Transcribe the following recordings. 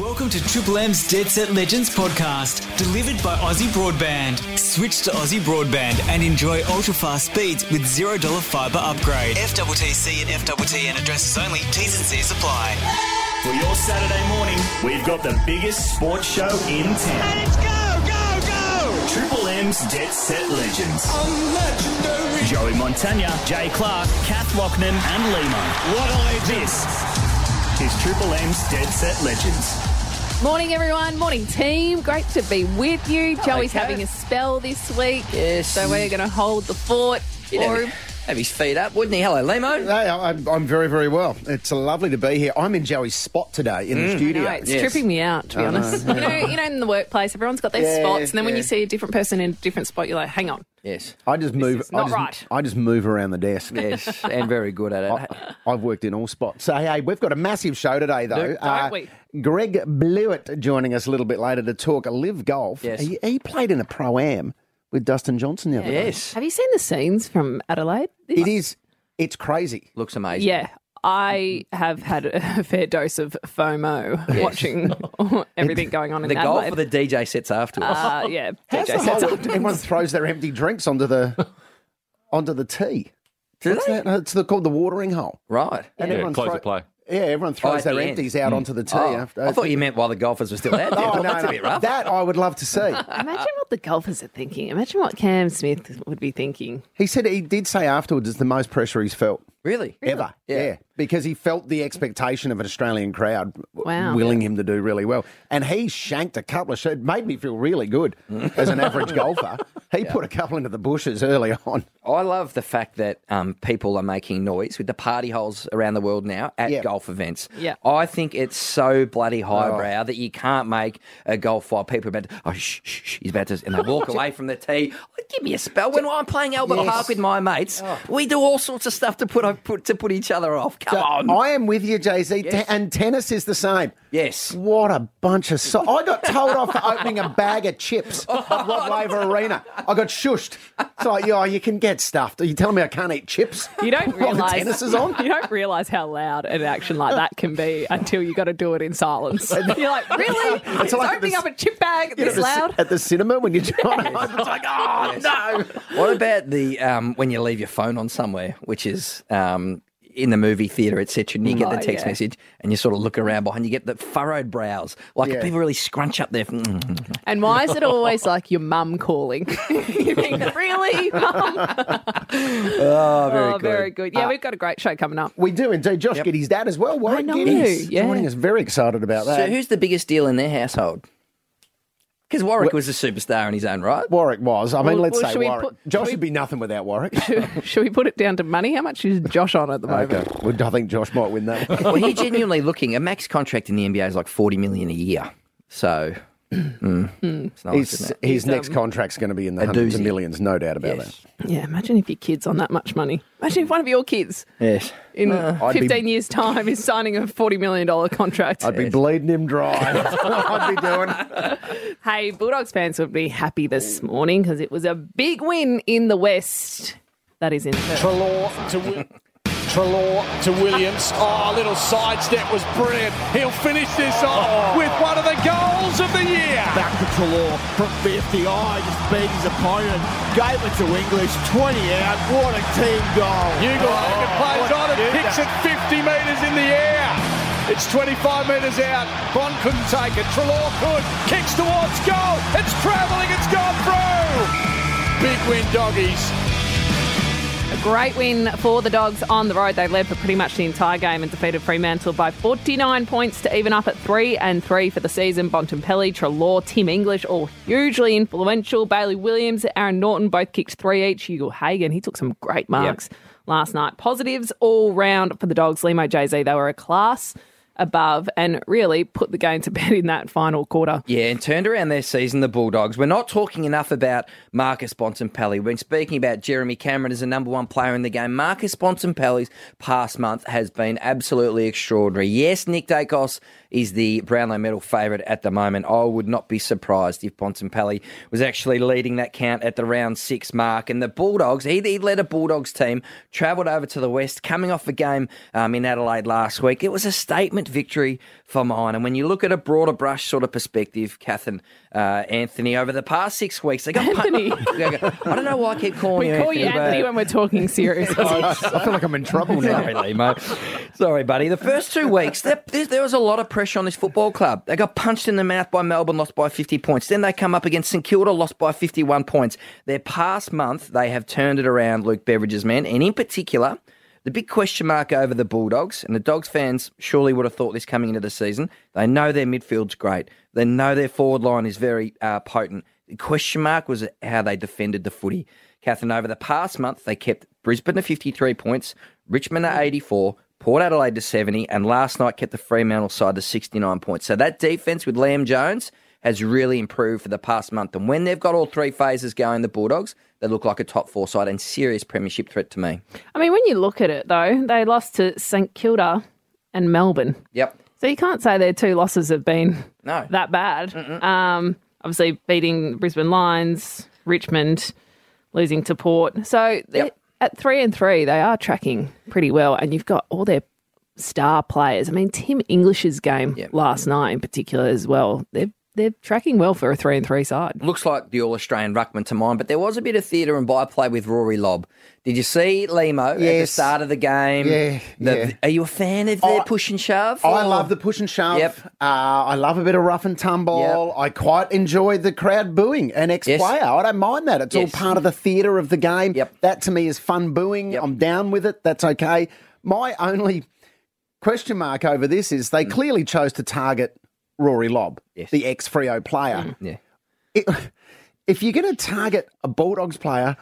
Welcome to Triple M's Dead Set Legends podcast, delivered by Aussie Broadband. Switch to Aussie Broadband and enjoy ultra fast speeds with $0 fibre upgrade. FWTC and FWTN addresses only, T's and C's apply. For your Saturday morning, we've got the biggest sports show in town. Let's go, go, go! Triple M's Dead Set Legends. I'm legendary. Joey Montagna, Jay Clark, Kath Lochnan, and Lehmo. What a legend. This is Triple M's Dead Set Legends. Morning, everyone. Morning, team. Great to be with you. Joey's Kath. having a spell this week. Yes. So we're going to hold the fort He'd for have, him. have his feet up, wouldn't he? Hello, Lehmo. Hey, I'm, I'm very, very well. It's lovely to be here. I'm in Joey's spot today in the mm. studio. No, it's Yes. tripping me out, to be I know, honest. You know, you know, in the workplace, everyone's got their Yeah, spots, and then when you see a different person in a different spot, you're like, hang on. Yes. I just move. is I not just, right. I just move around the desk. Yes, and very good at it. I, I've worked in all spots. So, hey, we've got a massive show today, though. Uh, Don't we? Greg Blewett joining us a little bit later to talk LIV Golf. Yes. He, he played in a pro am with Dustin Johnson the other day. yes. Have you seen the scenes from Adelaide? It is. It's crazy. Looks amazing. Yeah. I have had a fair dose of FOMO watching everything going on in The golf Adelaide. or the DJ sets afterwards. uh, yeah, How's DJ the sets whole- up. everyone throws their empty drinks onto the onto the tee. Do What's they? that? It's the, called the watering hole. Right. And Yeah, everyone close throw- the play. Yeah, everyone Oh, throws at their the end. empties out onto the tee. Oh, after, I thought you meant while the golfers were still out there. Oh, no, That's no. a bit rough. That I would love to see. Imagine what the golfers are thinking. Imagine what Cam Smith would be thinking. He said he did say afterwards it's the most pressure he's felt Really? ever. Yeah. Yeah. because he felt the expectation of an Australian crowd Wow. willing him to do really well. And he shanked a couple of shots. Made me feel really good as an average golfer. He put a couple into the bushes early on. I love the fact that um, people are making noise with the party holes around the world now at Yeah. golf events. Yeah. I think it's so bloody highbrow that you can't make a golf while people are about to, oh, shh, shh, shh, he's about to, and they walk away from the tee. Like, give me a spell. When I'm playing Albert Yes. Park with my mates, we do all sorts of stuff to put, put to put each other off. Come on. I am with you, Jay Z. Yes. And tennis is the same. Yes. What a bunch of. So- I got told off for opening a bag of chips at Rod Laver Arena. I got shushed. It's like, yeah, you can get stuffed. Are you telling me I can't eat chips? You don't while the realize tennis is on. You don't realize how loud an action like that can be until you got to do it in silence. You're like, really? It's like at opening the- up a chip bag You know, this loud? at the cinema when you're trying to it's like, oh no. What about the um, when you leave your phone on somewhere, which is um, Um, in the movie theatre, etc., and you get the Oh, text yeah. message and you sort of look around behind, you get the furrowed brows, like Yeah. people really scrunch up their. And why is it always like your mum calling? you think, really, mum? Oh, oh, very oh, good. very good. Yeah, we've got a great show coming up. We do indeed. Josh Giddey's dad as well. Warrick know, Giddey's yeah. joining us. Very excited about that. So, that. who's the biggest deal in their household? Because Warrick was a superstar in his own right. Warrick was. I mean, Well, let's well, say should we Warrick. put- Josh should we- would be nothing without Warrick. Should we put it down to money? How much is Josh on at the moment? okay. Well, I think Josh might win that. well, he genuinely looking a max contract in the NBA is like forty million a year. So, mm, it's nice, His, his He's, next um, contract's going to be in the hundreds of millions, no doubt about Yes. Yeah, imagine if your kid's on that much money. Imagine if one of your kids Yes. in I'd be- 15 years' time is signing a $40 million contract. I'd be bleeding him dry. That's what I'd be doing. Hey, Bulldogs fans would be happy this morning because it was a big win in the West. That is in Perth. Treloar to Wi- Treloar to Williams. Oh, a little sidestep was brilliant. He'll finish this off with one of the goals of the year. Back to Treloar from 50. Oh, just beat his opponent. Gave it to English. 20 out. What a team goal. Hugo Oh, plays on and kicks it 50 metres in the air. It's 25 metres out. Bond couldn't take it. Treloar could. Kicks towards goal. It's travelling. It's gone through. Big win, doggies. Great win for the Dogs on the road. They led for pretty much the entire game and defeated Fremantle by 49 points to even up at 3 and 3 for the season. Bontempelli, Treloar, Tim English, all hugely influential. Bailey Williams, Aaron Naughton both kicked three each. Ugle-Hagan, he took some great marks last night. Positives all round for the Dogs. Lehmo JZ, they were a class above and really put the game to bed in that final quarter. Yeah, and turned around their season, the Bulldogs. We're not talking enough about Marcus Bontempelli. Been speaking about Jeremy Cameron as the number one player in the game. Marcus Bontempelli's past month has been absolutely extraordinary. Yes, Nick Daicos is the Brownlow medal favourite at the moment. I would not be surprised if Bontempelli was actually leading that count at the round six mark. And the Bulldogs, he, he led a Bulldogs team, travelled over to the West, coming off a game um, in Adelaide last week. It was a statement victory for mine. And when you look at a broader brush sort of perspective, Kath and uh, Anthony, over the past six weeks, they got Anthony. I don't know why I keep calling We you call Anthony. you Anthony but- when we're talking seriously. I feel like I'm in trouble now. Sorry, Lehmo. Sorry, buddy. The first two weeks, there, there, there was a lot of pressure on this football club. They got punched in the mouth by Melbourne, lost by 50 points. Then they come up against St Kilda, lost by 51 points. Their past month, they have turned it around, Luke Beveridge's men, and in particular, the big question mark over the Bulldogs, and the Dogs fans surely would have thought this coming into the season. They know their midfield's great. They know their forward line is very uh, potent. The question mark was how they defended the footy. Catherine, over the past month, they kept Brisbane to 53 points, Richmond to 84, Port Adelaide to 70, and last night kept the Fremantle side to 69 points. So that defence with Liam Jones has really improved for the past month. And when they've got all three phases going, the Bulldogs, they look like a top four side and serious premiership threat to me. I mean, when you look at it, though, they lost to St Kilda and Melbourne. Yep. So you can't say their two losses have been No. that bad. Um, obviously, beating Brisbane Lions, Richmond, losing to Port. So Yep. at three and three, they are tracking pretty well. And you've got all their star players. I mean, Tim English's game Yep. last night in particular as well. They're they're tracking well for a three and three side. Looks like the All Australian ruckman to mine, but there was a bit of theatre and byplay with Rory Lobb. Did you see Limo at the start of the game? Yeah, The- yeah. Are you a fan of their I- push and shove? I or- love the push and shove. Yep. Uh, I love a bit of rough and tumble. Yep. I quite enjoy the crowd booing an ex-player. Yes. I don't mind that. It's Yes. all part of the theatre of the game. Yep. That to me is fun booing. Yep. I'm down with it. That's okay. My only question mark over this is they clearly chose to target Rory Lobb, Mm. Yes. Mm. the ex-Freo player. Yeah. It- if you're going to target a Bulldogs player,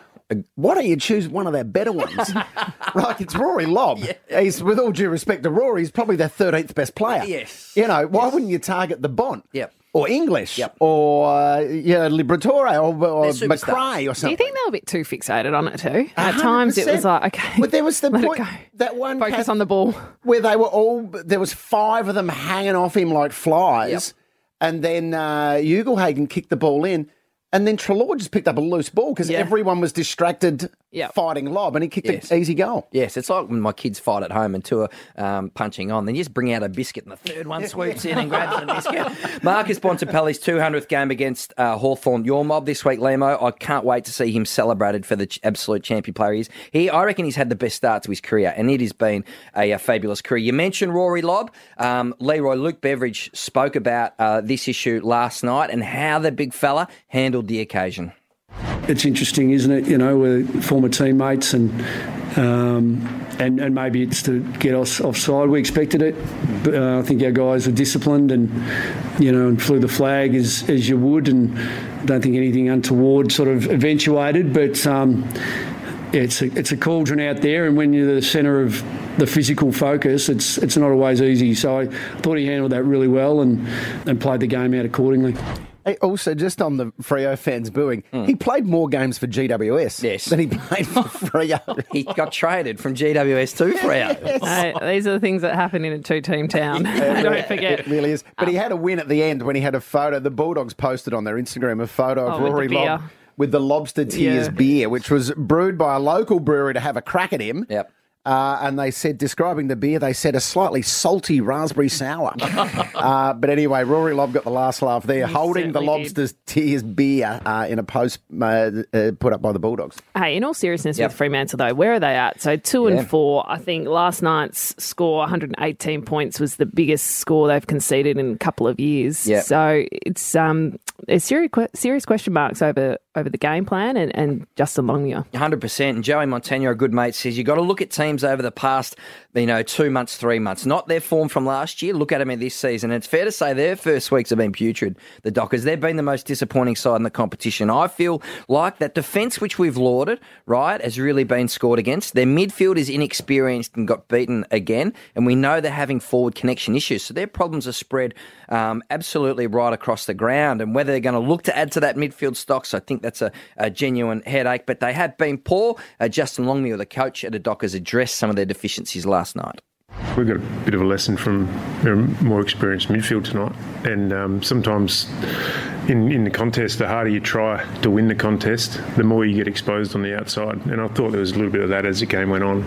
why don't you choose one of their better ones? like it's Rory Lobb. He's, with all due respect to Rory, he's probably their 13th best player. Yes. You know, why wouldn't you target the Bont? Yep. Or English. Yep. Or uh, yeah, Liberatore or, or They're. McRae or something. Do you think they were a bit too fixated on it too? At times it was like, okay, But there was the point that one Focus Kath, on the ball. where they were all there was five of them hanging off him like flies, and then uh, Ugle-Hagan kicked the ball in, and then Treloar just picked up a loose ball because Yeah. everyone was distracted Yep. fighting Lobb, and he kicked Yes. an easy goal. Yes, it's like when my kids fight at home and two are um, punching on. Then you just bring out a biscuit and the third one swoops in and grabs the biscuit. Marcus Bontempelli's 200th game against uh, Hawthorn, your mob this week, Lehmo. I can't wait to see him celebrated for the ch- absolute champion player he is. He, I reckon he's had the best start to his career, and it has been a, a fabulous career. You mentioned Rory Lobb. Um, Leroy Luke Beveridge spoke about uh, this issue last night and how the big fella handled the occasion. it's interesting, isn't it? You know, we're former teammates, and um, and and maybe it's to get us offside. We expected it, but uh, I think our guys were disciplined, and you know, and flew the flag as as you would, and I don't think anything untoward sort of eventuated, but. Um, it's a, it's a cauldron out there, and when you're the centre of the physical focus, it's it's not always easy. So I thought he handled that really well and, and played the game out accordingly. Hey, also, just on the Freo fans booing, hmm. he played more games for GWS. Yes. than he played for Freo. He got traded from GWS to Freo. Hey, these are the things that happen in a two-team town. Don't forget. It really is. But he um, had a win at the end when he had a photo. The Bulldogs posted on their Instagram a photo of Oh, with Rory beer. Lobb with the Lobster Tears Yeah. beer, which was brewed by a local brewery to have a crack at him. Yep. Uh, and they said, describing the beer, they said a slightly salty raspberry sour. uh, but anyway, Rory Lobb got the last laugh there, holding the certainly Lobster's Tears beer uh, in a post uh, uh, put up by the Bulldogs. Hey, in all seriousness Yep. with Fremantle though, where are they at? So two Yeah. and four. I think last night's score, 118 points, was the biggest score they've conceded in a couple of years. Yep. So it's um, there's serious serious question marks over over the game plan and, and Justin. Hundred percent. And Joey Montagna, a good mate, says you've got to look at teams over the past, you know, two months, three months, not their form from last year. Look at them in this season. And it's fair to say their first weeks have been putrid. The Dockers, they've been the most disappointing side in the competition. I feel like that defence, which we've lauded, right, has really been scored against. Their midfield is inexperienced and got beaten again, and we know they're having forward connection issues. So their problems are spread um, absolutely right across the ground. And whether they're going to look to add to that midfield stock, so I think that's a, a genuine headache. But they have been poor. Uh, Justin Longmuir, the coach at the Dockers, addressed some of their deficiencies last night. We've got a bit of a lesson from a more experienced midfield tonight, and um, sometimes in in the contest, the harder you try to win the contest, the more you get exposed on the outside. And I thought there was a little bit of that as the game went on.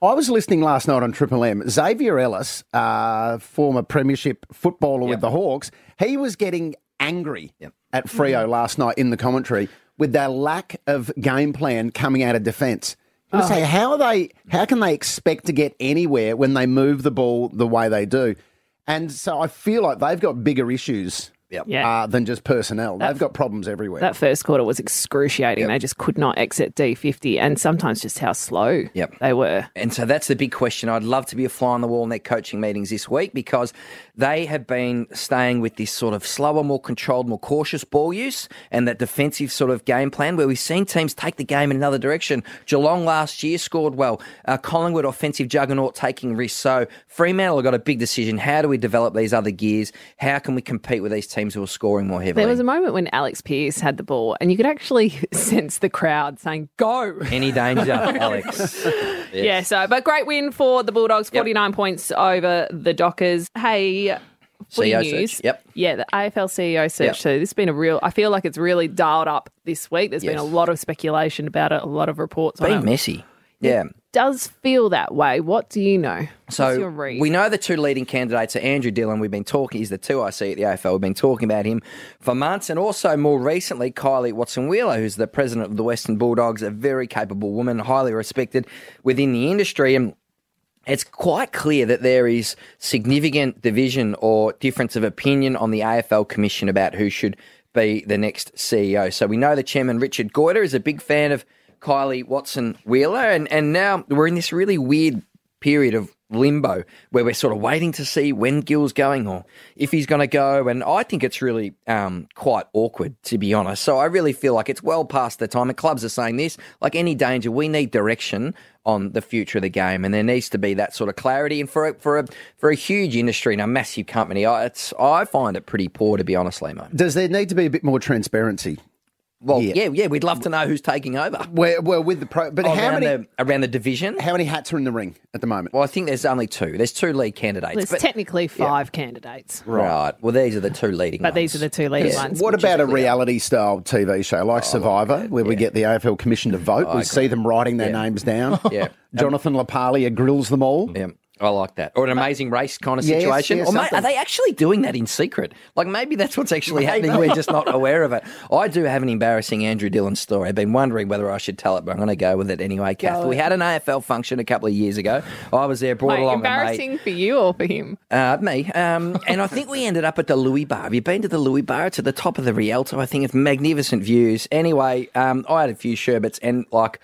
I was listening last night on Triple M. Xavier Ellis, uh, former Premiership footballer with the Hawks, he was getting angry at Freo last night in the commentary with their lack of game plan coming out of defence. He was saying, how are they? How can they expect to get anywhere when they move the ball the way they do? And so I feel like they've got bigger issues Yeah. uh, than just personnel. they've got problems everywhere. That first quarter was excruciating. They just could not exit D50, and sometimes just how slow Yep. they were. And so that's the big question. I'd love to be a fly on the wall in their coaching meetings this week because they have been staying with this sort of slower, more controlled, more cautious ball use and that defensive sort of game plan where we've seen teams take the game in another direction. Geelong last year scored well. Uh, Collingwood offensive juggernaut taking risks. So Fremantle have got a big decision. How do we develop these other gears? How can we compete with these teams who are scoring more heavily? There was a moment when Alex Pearce had the ball, and you could actually sense the crowd saying, Go! Any danger, Alex? Yeah, so, but great win for the Bulldogs, Yep. 49 points over the Dockers. Hey, footy CEO news. search, yep. Yeah, the AFL CEO search. Yep. So this has been a real, I feel like it's really dialed up this week. There's been a lot of speculation about it, a lot of reports on Been it. messy. Yeah. Does feel that way. What do you know? So your we know the two leading candidates are Andrew Dillon. We've been talking. He's the two I see at the AFL. We've been talking about him for months, and also more recently, Kylie Watson Wheeler, who's the president of the Western Bulldogs, a very capable woman, highly respected within the industry, and. It's quite clear that there is significant division or difference of opinion on the AFL Commission about who should be the next CEO. So we know the chairman, Richard Goyder, is a big fan of Kylie Watson Wheeler, and, and now we're in this really weird period of limbo where we're sort of waiting to see when Gill's going or if he's going to go. And I think it's really um, quite awkward, to be honest. So I really feel like it's well past the time. And clubs are saying this like any danger, we need direction on the future of the game, and there needs to be that sort of clarity. And for a, for a for a huge industry and a massive company, I, I find it pretty poor, to be honest, Lehmo. Does there need to be a bit more transparency? Well, Yeah. yeah, yeah, we'd love to know who's taking over. Where, well, with the pro, but oh, how around many the, around the division? how many hats are in the ring at the moment? Well, I think there's only two. There's two lead candidates. There's but- technically five candidates, Right. Well, these are the two leading but these are ones. the two leading ones. What about a reality style TV show like oh, Survivor, where we get the AFL Commission to vote? we see them writing their Yeah. names down. Yeah. Jonathan LaPaglia grills them all. Yeah, I like that. Or an amazing race kind of Yes, situation. yes, or mate, something. are they actually doing that in secret? Like maybe that's what's actually happening. We're just not aware of it. I do have an embarrassing Andrew Dillon story. I've been wondering whether I should tell it, but I'm going to go with it anyway. Kath, we had an AFL function a couple of years ago. I was there, brought Wait, along a mate. embarrassing for you or for him? Uh, me. Um, and I think we ended up at the Lui Bar. Have you been to the Lui Bar? It's at the top of the Rialto. I think it's magnificent views. Anyway, um, I had a few sherbets and like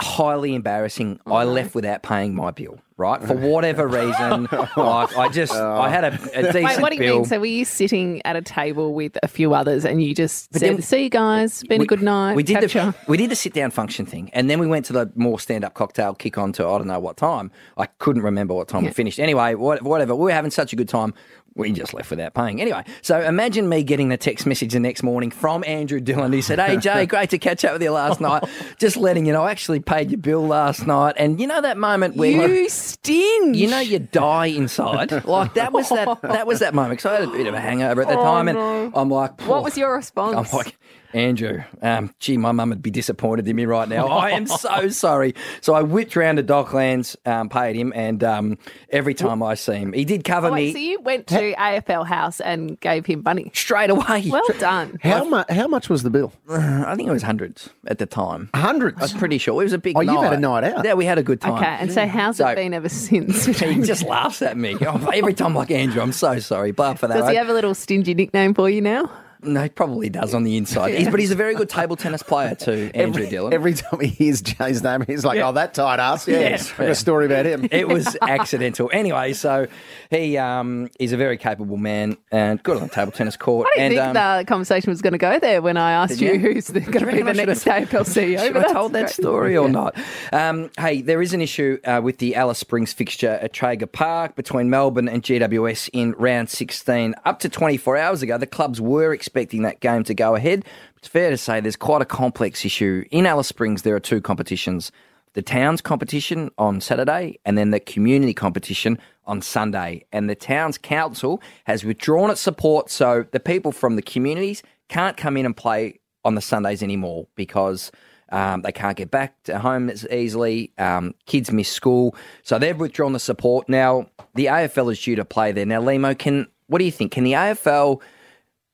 highly embarrassing. I left without paying my bill. Right for whatever reason, like I just I had a, a decent Wait, what do you bill. mean? So were you sitting at a table with a few others and you just But said, then- "See you guys, been a good night." We did the we did the sit down function thing, and then we went to the more stand up cocktail kick on to I don't know what time. I couldn't remember what time we finished. Anyway, what, whatever. We were having such a good time. We just left without paying. Anyway, so imagine me getting the text message the next morning from Andrew Dillon. He said, "Hey Jay, great to catch up with you last night. Just letting you know, I actually paid your bill last night." And you know that moment where You sting. you know you die inside. Like that was that that was that moment. Because I had a bit of a hangover at the oh, time, and I'm like, What was your response? I'm like, Andrew, um, gee, my mum would be disappointed in me right now. I am so sorry. So I whipped round to Docklands, um, paid him, and um, every time I see him, he did cover Oh, wait, me so you went to AFL House and gave him money. straight away. Well done. How much? How much was the bill? I think it was hundreds at the time. Hundreds. I was pretty sure it was a big. Oh, you've night. had a night out. Yeah, we had a good time. Okay, and so how's So- it been ever since? He just laughs at me every time. I'm Like Andrew, I'm so sorry, but for that, Does he have a little stingy nickname for you now? No, he probably does on the inside. He's, but he's a very good table tennis player too, Andrew every, Dillon. every time he hears Jay's name, he's like, "Oh, that tight ass." Yeah, Yes. I've got a story about him. it was accidental. Anyway, so he um, is a very capable man and good on the table tennis court. I didn't and think um, the conversation was going to go there when I asked you, you? who's going to be the next have- AFL CEO. Should I that's told that great. story or not? Um, hey, there is an issue uh, with the Alice Springs fixture at Traeger Park between Melbourne and GWS in round 16. Up to 24 hours ago, the clubs were expecting that game to go ahead. It's fair to say there's quite a complex issue. In Alice Springs, there are two competitions the Towns competition on Saturday and then the community competition on Sunday. And the Towns Council has withdrawn its support, so the people from the communities can't come in and play on the Sundays anymore because Um, they can't get back to home as easily. Um, kids miss school, so they've withdrawn the support. Now the AFL is due to play there. Now, Lehmo, can what do you think? Can the AFL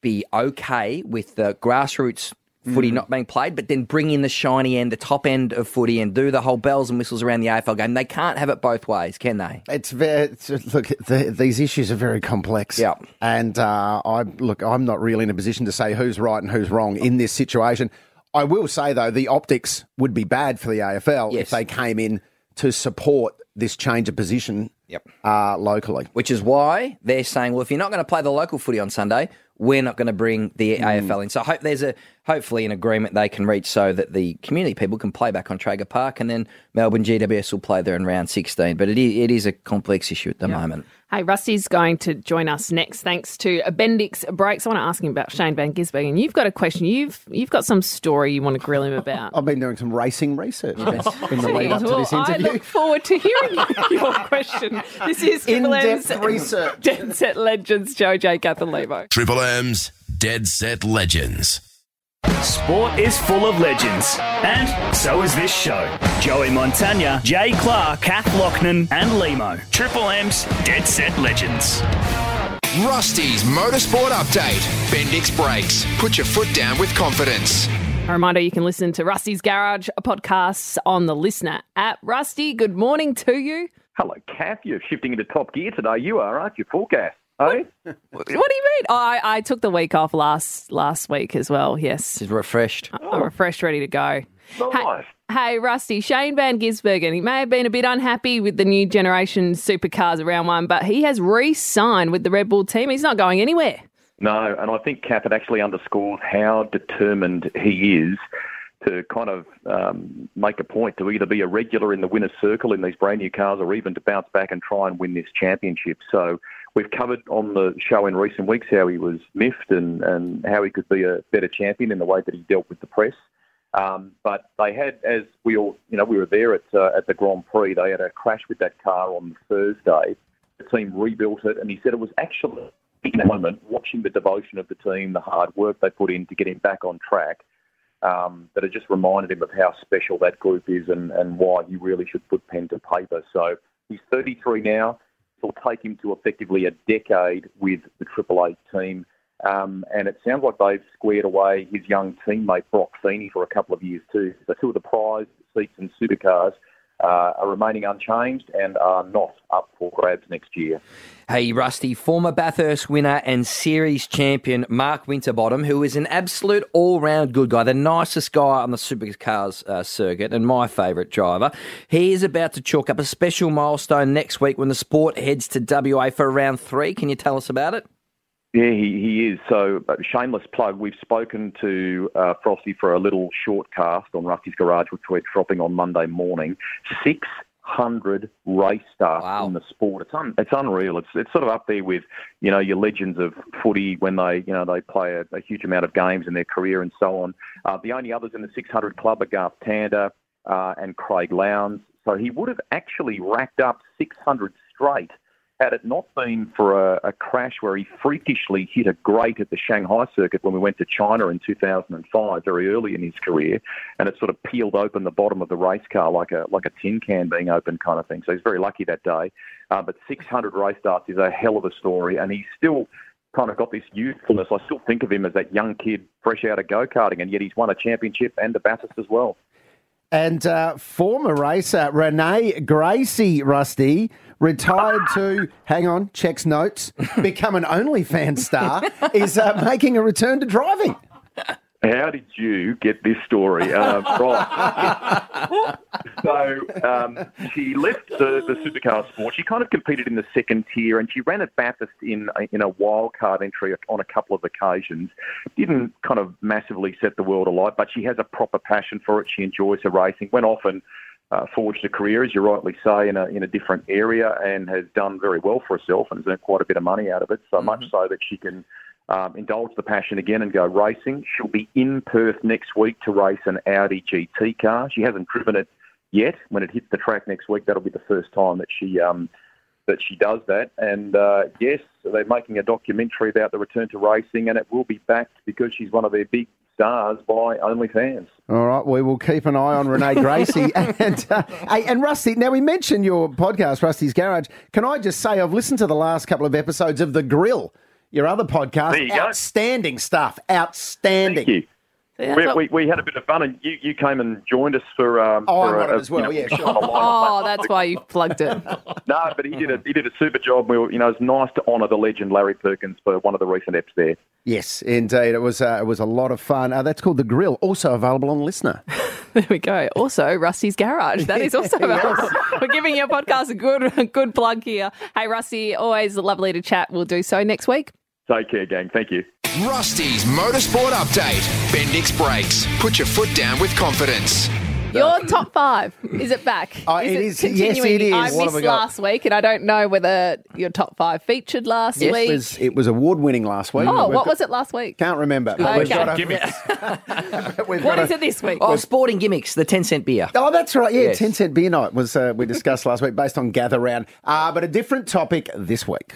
be okay with the grassroots footy Mm. not being played, but then bring in the shiny end, the top end of footy, and do the whole bells and whistles around the AFL game? They can't have it both ways, can they? It's very it's, look. The, these issues are very complex. Yeah. and uh, I look. I'm not really in a position to say who's right and who's wrong in this situation. I will say though, the optics would be bad for the AFL Yes. if they came in to support this change of position. Yep. Uh, locally. Which is why they're saying, well, if you're not going to play the local footy on Sunday, we're not going to bring the AFL hmm. in. So I hope there's a hopefully an agreement they can reach so that the community people can play back on Traeger Park, and then Melbourne GWS will play there in round 16. But it is, it is a complex issue at the moment. Hey, Rusty's going to join us next, thanks to Bendix Brakes. I want to ask him about Shane Van Gisbergen. You've got a question. You've you've got some story you want to grill him about. I've been doing some racing research in the lead up to Well, this I look forward to hearing your question. This is Triple M's In-depth research. Dead Set Legends, Jojo Catholivo. Triple M's Dead Set Legends. Sport is full of legends, and so is this show. Joey Montagna, Jay Clark, Kath Lochnan, and Lehmo. Triple M's Dead Set Legends. Rusty's Motorsport Update. Bendix Brakes. Put your foot down with confidence. A reminder you can listen to Rusty's Garage podcasts on the Listener app. Rusty, good morning to you. Hello, Kath. You're shifting into top gear today. You are, aren't you? Forecast. Hey? What do you mean? Oh, I, I took the week off last last week as well. Yes, She's refreshed. I'm refreshed, ready to go. Nice. Hey, Rusty, Shane Van Gisbergen, he may have been a bit unhappy with the new generation supercars around one, but he has re signed with the Red Bull team. He's not going anywhere. No, and I think Kath, it actually underscores how determined he is to kind of um, make a point to either be a regular in the winner's circle in these brand new cars or even to bounce back and try and win this championship. So we've covered on the show in recent weeks how he was miffed and, and how he could be a better champion in the way that he dealt with the press. Um, but they had, as we all, you know, we were there at uh, at the Grand Prix. They had a crash with that car on Thursday. The team rebuilt it, and he said it was actually in a moment watching the devotion of the team, the hard work they put in to get him back on track. Um, that it just reminded him of how special that group is and, and why he really should put pen to paper. So he's 33 now. It'll take him to effectively a decade with the Triple Eight team. Um, and it sounds like they've squared away his young teammate Brock Feeney for a couple of years too. The two of the prize seats in supercars are remaining unchanged and are not up for grabs next year. Hey, Rusty, former Bathurst winner and series champion Mark Winterbottom, who is an absolute all round good guy, the nicest guy on the supercars uh, circuit, and my favourite driver. He is about to chalk up a special milestone next week when the sport heads to WA for round three. Can you tell us about it? Yeah, he, he is. So, shameless plug. We've spoken to uh, Frosty for a little short cast on Rusty's Garage, which we're dropping on Monday morning. 600 race starts in the sport. It's un, it's unreal. It's it's sort of up there with you know your legends of footy when they you know they play a, a huge amount of games in their career and so on. Uh, the only others in the 600 club are Garth Tander uh, and Craig Lowndes. So he would have actually racked up 600 straight had it not been for a, a crash where he freakishly hit a grate at the Shanghai circuit when we went to China in 2005, very early in his career, and it sort of peeled open the bottom of the race car like a like a tin can being opened kind of thing. So he's very lucky that day. Uh, but 600 race starts is a hell of a story, and he's still kind of got this youthfulness. I still think of him as that young kid fresh out of go karting, and yet he's won a championship and a Bathurst as well. And uh, former racer Renee Gracie Rusty retired to, hang on, checks notes, become an OnlyFans star, is uh, making a return to driving. How did you get this story? Um, right. so um, she left the, the supercar sport. She kind of competed in the second tier, and she ran at Bathurst in a, in a wild card entry on a couple of occasions. Didn't kind of massively set the world alight, but she has a proper passion for it. She enjoys her racing. Went off and uh, forged a career, as you rightly say, in a in a different area, and has done very well for herself and has earned quite a bit of money out of it. So much so that she can um, indulge the passion again and go racing. She'll be in Perth next week to race an Audi GT car. She hasn't driven it yet. When it hits the track next week, that'll be the first time that she um, that she does that. And uh, yes, they're making a documentary about the return to racing, and it will be backed because she's one of their big stars by OnlyFans. All right, we will keep an eye on Renee Gracie and uh, and Rusty. Now we mentioned your podcast, Rusty's Garage. Can I just say I've listened to the last couple of episodes of The Grill, your other podcast. There you go. Outstanding stuff. Outstanding. Thank you. we, we, we had a bit of fun, and you, you came and joined us for. Um, Oh, for I'm a, as well, you know, yeah, sure. on a line- Oh, that's why you plugged it. No, but he did a he did a super job. We were, you know, it's nice to honour the legend Larry Perkins for one of the recent eps there. Yes, indeed. It was uh, it was a lot of fun. Uh, that's called The Grill, also available on Listener. There we go. Also, Rusty's Garage. That is also available. We're giving your podcast a good, a good plug here. Hey, Rusty, always lovely to chat. We'll do so next week. Take care, gang. Thank you. Rusty's Motorsport Update. Bendix Brakes. Put your foot down with confidence. Your top five is it back? Oh, it is. Yes, continuing? it is. I What have missed we got? last week, and I don't know whether your top five featured last Yes, week. it was, it was award winning last week. oh, We've what got- was it last week? Can't remember. But we've Okay. got a, we've What got is a- it this week? Oh, sporting gimmicks, the 10 cent beer. Oh, that's right. Yeah, Yes. 10 cent beer night was uh, we discussed last week based on Gather Round. Uh, but a different topic this week.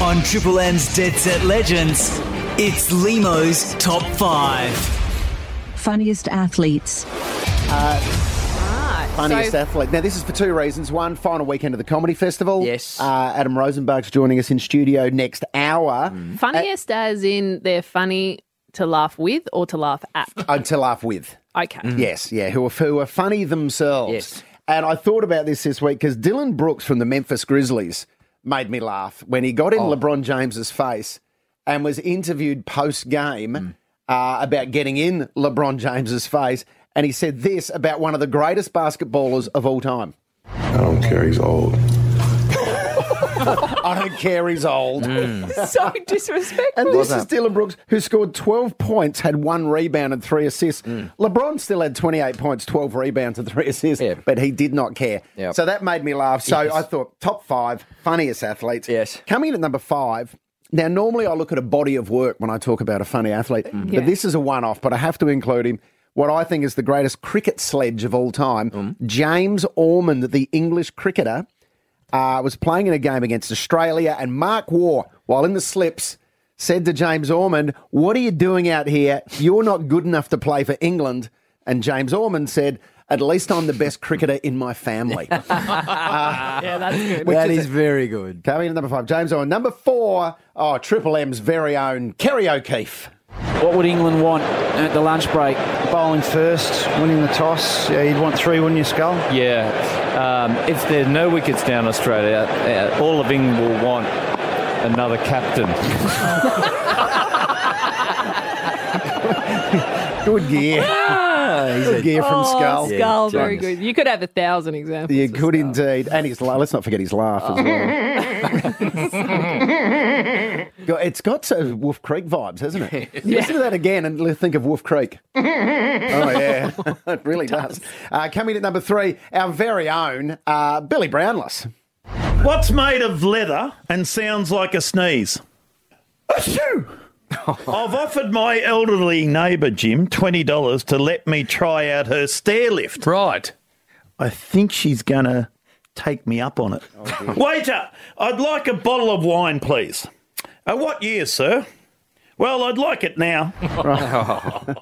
On Triple M's Dead Set Legends, it's Lehmo's Top 5. Funniest athletes. Ah, Funniest so- athlete. Now, this is for two reasons. One, final weekend of the Comedy Festival. Yes. Uh, Adam Rozenbachs joining us in studio next hour. Funniest as in they're funny to laugh with or to laugh at? Uh, to laugh with. Okay. Yes, yeah, who are, who are funny themselves. Yes. And I thought about this this week because Dillon Brooks from the Memphis Grizzlies made me laugh when he got in Oh. LeBron James's face and was interviewed post game Hmm. uh, about getting in LeBron James's face. And he said this about one of the greatest basketballers of all time. I don't care. He's old. I don't care, he's old. so disrespectful. And this is Dillon Brooks, who scored 12 points, had one rebound and three assists. Mm. LeBron still had 28 points, 12 rebounds and three assists, but he did not care. Yep. So that made me laugh. So Yes. I thought, top five, funniest athletes. Yes. Coming in at number five. Now, normally I look at a body of work when I talk about a funny athlete, Mm. but this is a one off, but I have to include him. What I think is the greatest cricket sledge of all time, Mm. James Ormond, the English cricketer, uh, was playing in a game against Australia, and Mark Waugh, while in the slips, said to James Ormond, What are you doing out here? You're not good enough to play for England. And James Ormond said, At least I'm the best cricketer in my family. yeah, that's good. That is is very good. Coming in at number five, James Ormond. Number four, oh, Triple M's very own Kerry O'Keeffe. What would England want at the lunch break? Bowling first, winning the toss. Yeah, you'd want three, wouldn't you, Skull? Yeah. Um, if there's no wickets down Australia, uh, all of England will want another captain. Good gear. Good gear from oh, Skull. Skull, very good. You could have a thousand examples. Yeah, good indeed. And his la- let's not forget his laugh as well. Go- it's got some Wolf Creek vibes, hasn't it? Listen to that again and li- think of Wolf Creek. oh, yeah. it really does. Uh, coming at number three, our very own uh, Billy Brownless. What's made of leather and sounds like a sneeze? I've offered my elderly neighbour Jim twenty dollars to let me try out her stair lift. Right. I think she's gonna take me up on it. Waiter, I'd like a bottle of wine, please. Uh, what year, sir? Well, I'd like it now.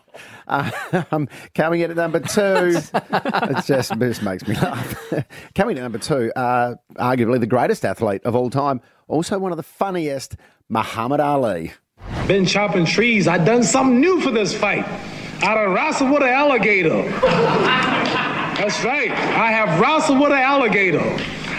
um, coming in at number two, it just, it just makes me laugh. coming in at number two, uh, arguably the greatest athlete of all time, also one of the funniest, Muhammad Ali. Been chopping trees. I done something new for this fight. I done wrestled with an alligator. That's right. I have wrestled with an alligator.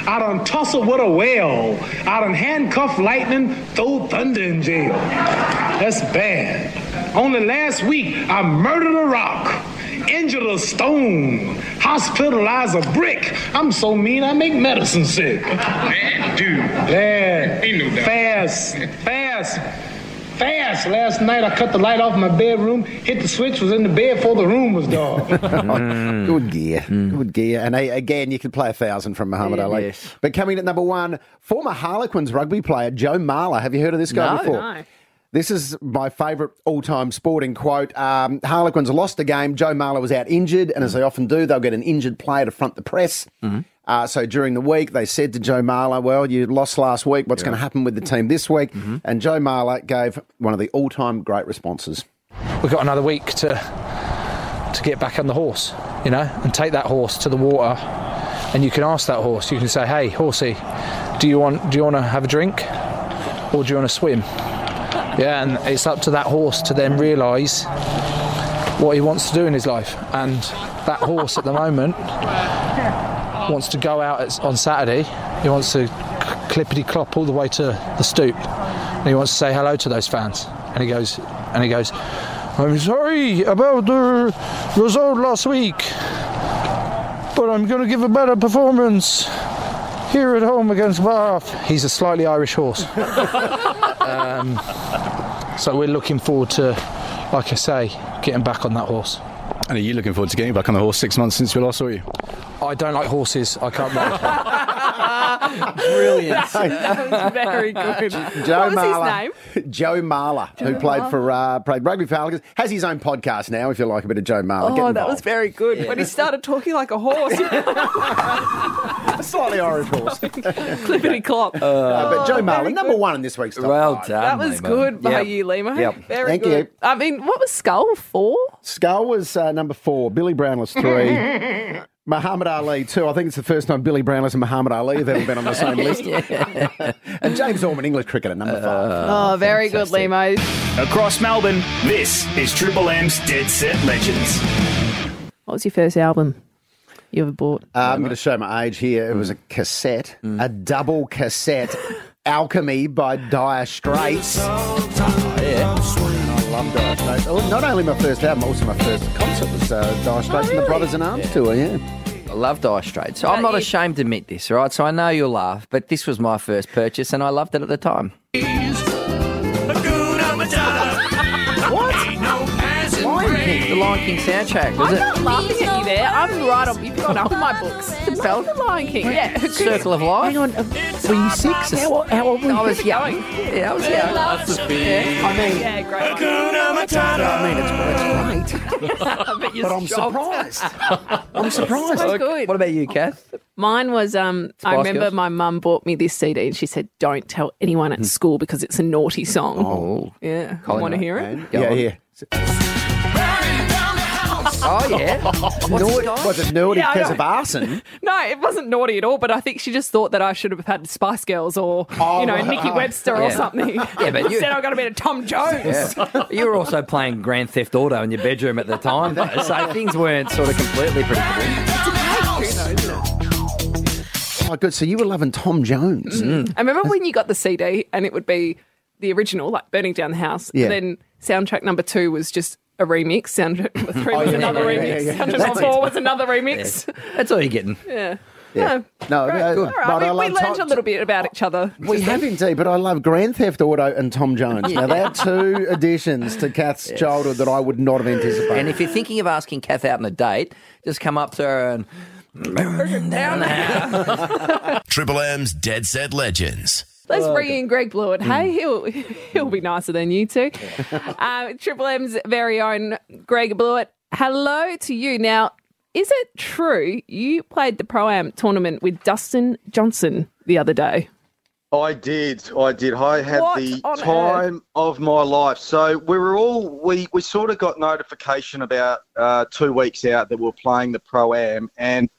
I done tussled with a whale. I done handcuffed lightning, throw thunder in jail. That's bad. Only last week, I murdered a rock, injured a stone, hospitalized a brick. I'm so mean, I make medicine sick. Man, dude. Yeah. Fast, fast. Fast. Last night I cut the light off my bedroom, hit the switch, was in the bed before the room was dark. Good gear. Good gear. And uh, again, you could play a thousand from Muhammad Yeah. Ali. Yes. But coming at number one, former Harlequins rugby player Joe Marler. Have you heard of this guy No. before? No. This is my favourite all time sporting quote. Um, Harlequins lost a game. Joe Marler was out injured, and as they often do, they'll get an injured player to front the press. Uh, so during the week, they said to Joe Marler, Well, you lost last week. What's going to happen with the team this week? And Joe Marler gave one of the all time great responses. we've got another week to to get back on the horse, you know, and take that horse to the water. And you can ask that horse. You can say, "Hey, horsey, do you want do you want to have a drink, or do you want to swim?" Yeah, and it's up to that horse to then realise what he wants to do in his life. And that horse at the moment wants to go out on Saturday. He wants to clippity clop all the way to the stoop, and he wants to say hello to those fans. And he goes, and he goes, I'm sorry about the result last week, but I'm going to give a better performance here at home against Bath. He's a slightly Irish horse. um, so we're looking forward to, like I say, getting back on that horse. And are you looking forward to getting back on the horse six months since we last saw you? I don't like horses. I can't ride. Brilliant. that was very good. Joe what was Marler. his name? Joe Marler, who Joe played Marler. for uh, played rugby for Falcons, has his own podcast now. If you like a bit of Joe Marler, get Oh, that was very good. When he started talking like a horse, a slightly orange horse. clippity clop. Uh, but Joe Oh, Marler, number one in this week's top Well five. done. That was Lehmo. good by Yep. you, Lehmo. Yep. Very Thank good. you. I mean, what was Skull for? Skull was uh, number four. Billy Brown was three. Muhammad Ali, too. I think it's the first time Billy Brownless and Muhammad Ali have ever been on the same list. and James Ormond, English cricketer, number five. Oh, very good, Lehmo. Across Melbourne, this is Triple M's Dead Set Legends. What was your first album you ever bought? Uh, I'm going to show my age here. It was a cassette, a double cassette, Alchemy by Dire Straits. Oh, yeah. I love Dire Straits. Oh, not only my first album, also my first concert was uh, Dire Straits and the Brothers in Arms tour, yeah. I love Dire Straits. So I'm not ashamed to admit this, right? So I know you'll laugh, but this was my first purchase and I loved it at the time. Lion King, the Lion King soundtrack, was I'm it? not laughing at you there. I'm right on. You've gone up in my books. It's the Lion King. Yeah. Circle of Life. Hang on. uh, Were you six? How, how old were you? I was young. Yeah, I was young. Yeah, I mean, Yeah, great. I mean, it's, it's great. but, But I'm surprised. I'm surprised. That's good. What about you, Kath? Mine was um I Spice remember Girls? my mum bought me this CD and she said, Don't tell anyone at school because it's a naughty song. Oh. Yeah. Colin Want to hear it? Go yeah, on. yeah. Oh, yeah. Naughty, was it naughty Yeah, because of arson? No, it wasn't naughty at all, but I think she just thought that I should have had Spice Girls or, Oh, you know. Nikki uh, Webster or something. Yeah, but you- Instead, I got a bit of Tom Jones. Yeah. You were also playing Grand Theft Auto in your bedroom at the time, though, so things weren't sort of completely predictable. Oh, good. So you were loving Tom Jones. Mm. Mm. I remember when you got the CD and it would be the original, like Burning Down the House. Yeah. And then soundtrack number two was just a remix. Soundtrack number three Oh, was yeah, another yeah, remix. yeah, yeah. Soundtrack number four was another remix. That's all you're getting. Yeah. Yeah. No, Great. All but right. I We, we learned Tom- a little bit about each other. We have indeed, but I love Grand Theft Auto and Tom Jones. Now, they're two additions to Kath's childhood that I would not have anticipated. And if you're thinking of asking Kath out on a date, just come up to her and. down the house. Triple M's Dead Set Legends. Let's bring in Greg Blewett. Hmm. Hey, he'll he'll be nicer than you two. uh, Triple M's very own Greg Blewett. Hello to you. Now, is it true you played the Pro Am tournament with Dustin Johnson the other day? I did. I did. I had What the on time of my life. So we were all we we sort of got notification about uh, two weeks out that we were playing the pro am, and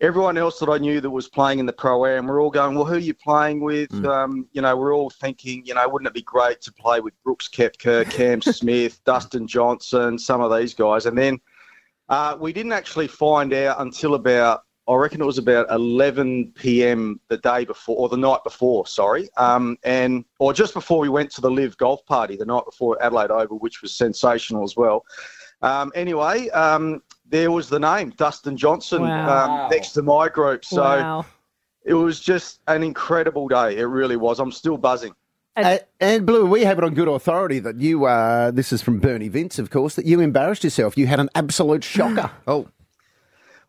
everyone else that I knew that was playing in the pro am, we're all going, well, who are you playing with? Um, you know, we're all thinking, you know, wouldn't it be great to play with Brooks Koepka, Cam Smith, Dustin Johnson, some of these guys, and then uh, we didn't actually find out until about, I reckon it was about 11 p.m. the day before, or the night before, sorry, um, and or just before we went to the LIV Golf Party the night before Adelaide Oval, which was sensational as well. Um, anyway, um, there was the name Dustin Johnson Wow. um, next to my group, so Wow. it was just an incredible day. It really was. I'm still buzzing. Uh, and Blue, we have it on good authority that you, uh, this is from Bernie Vince, of course, that you embarrassed yourself. You had an absolute shocker. oh.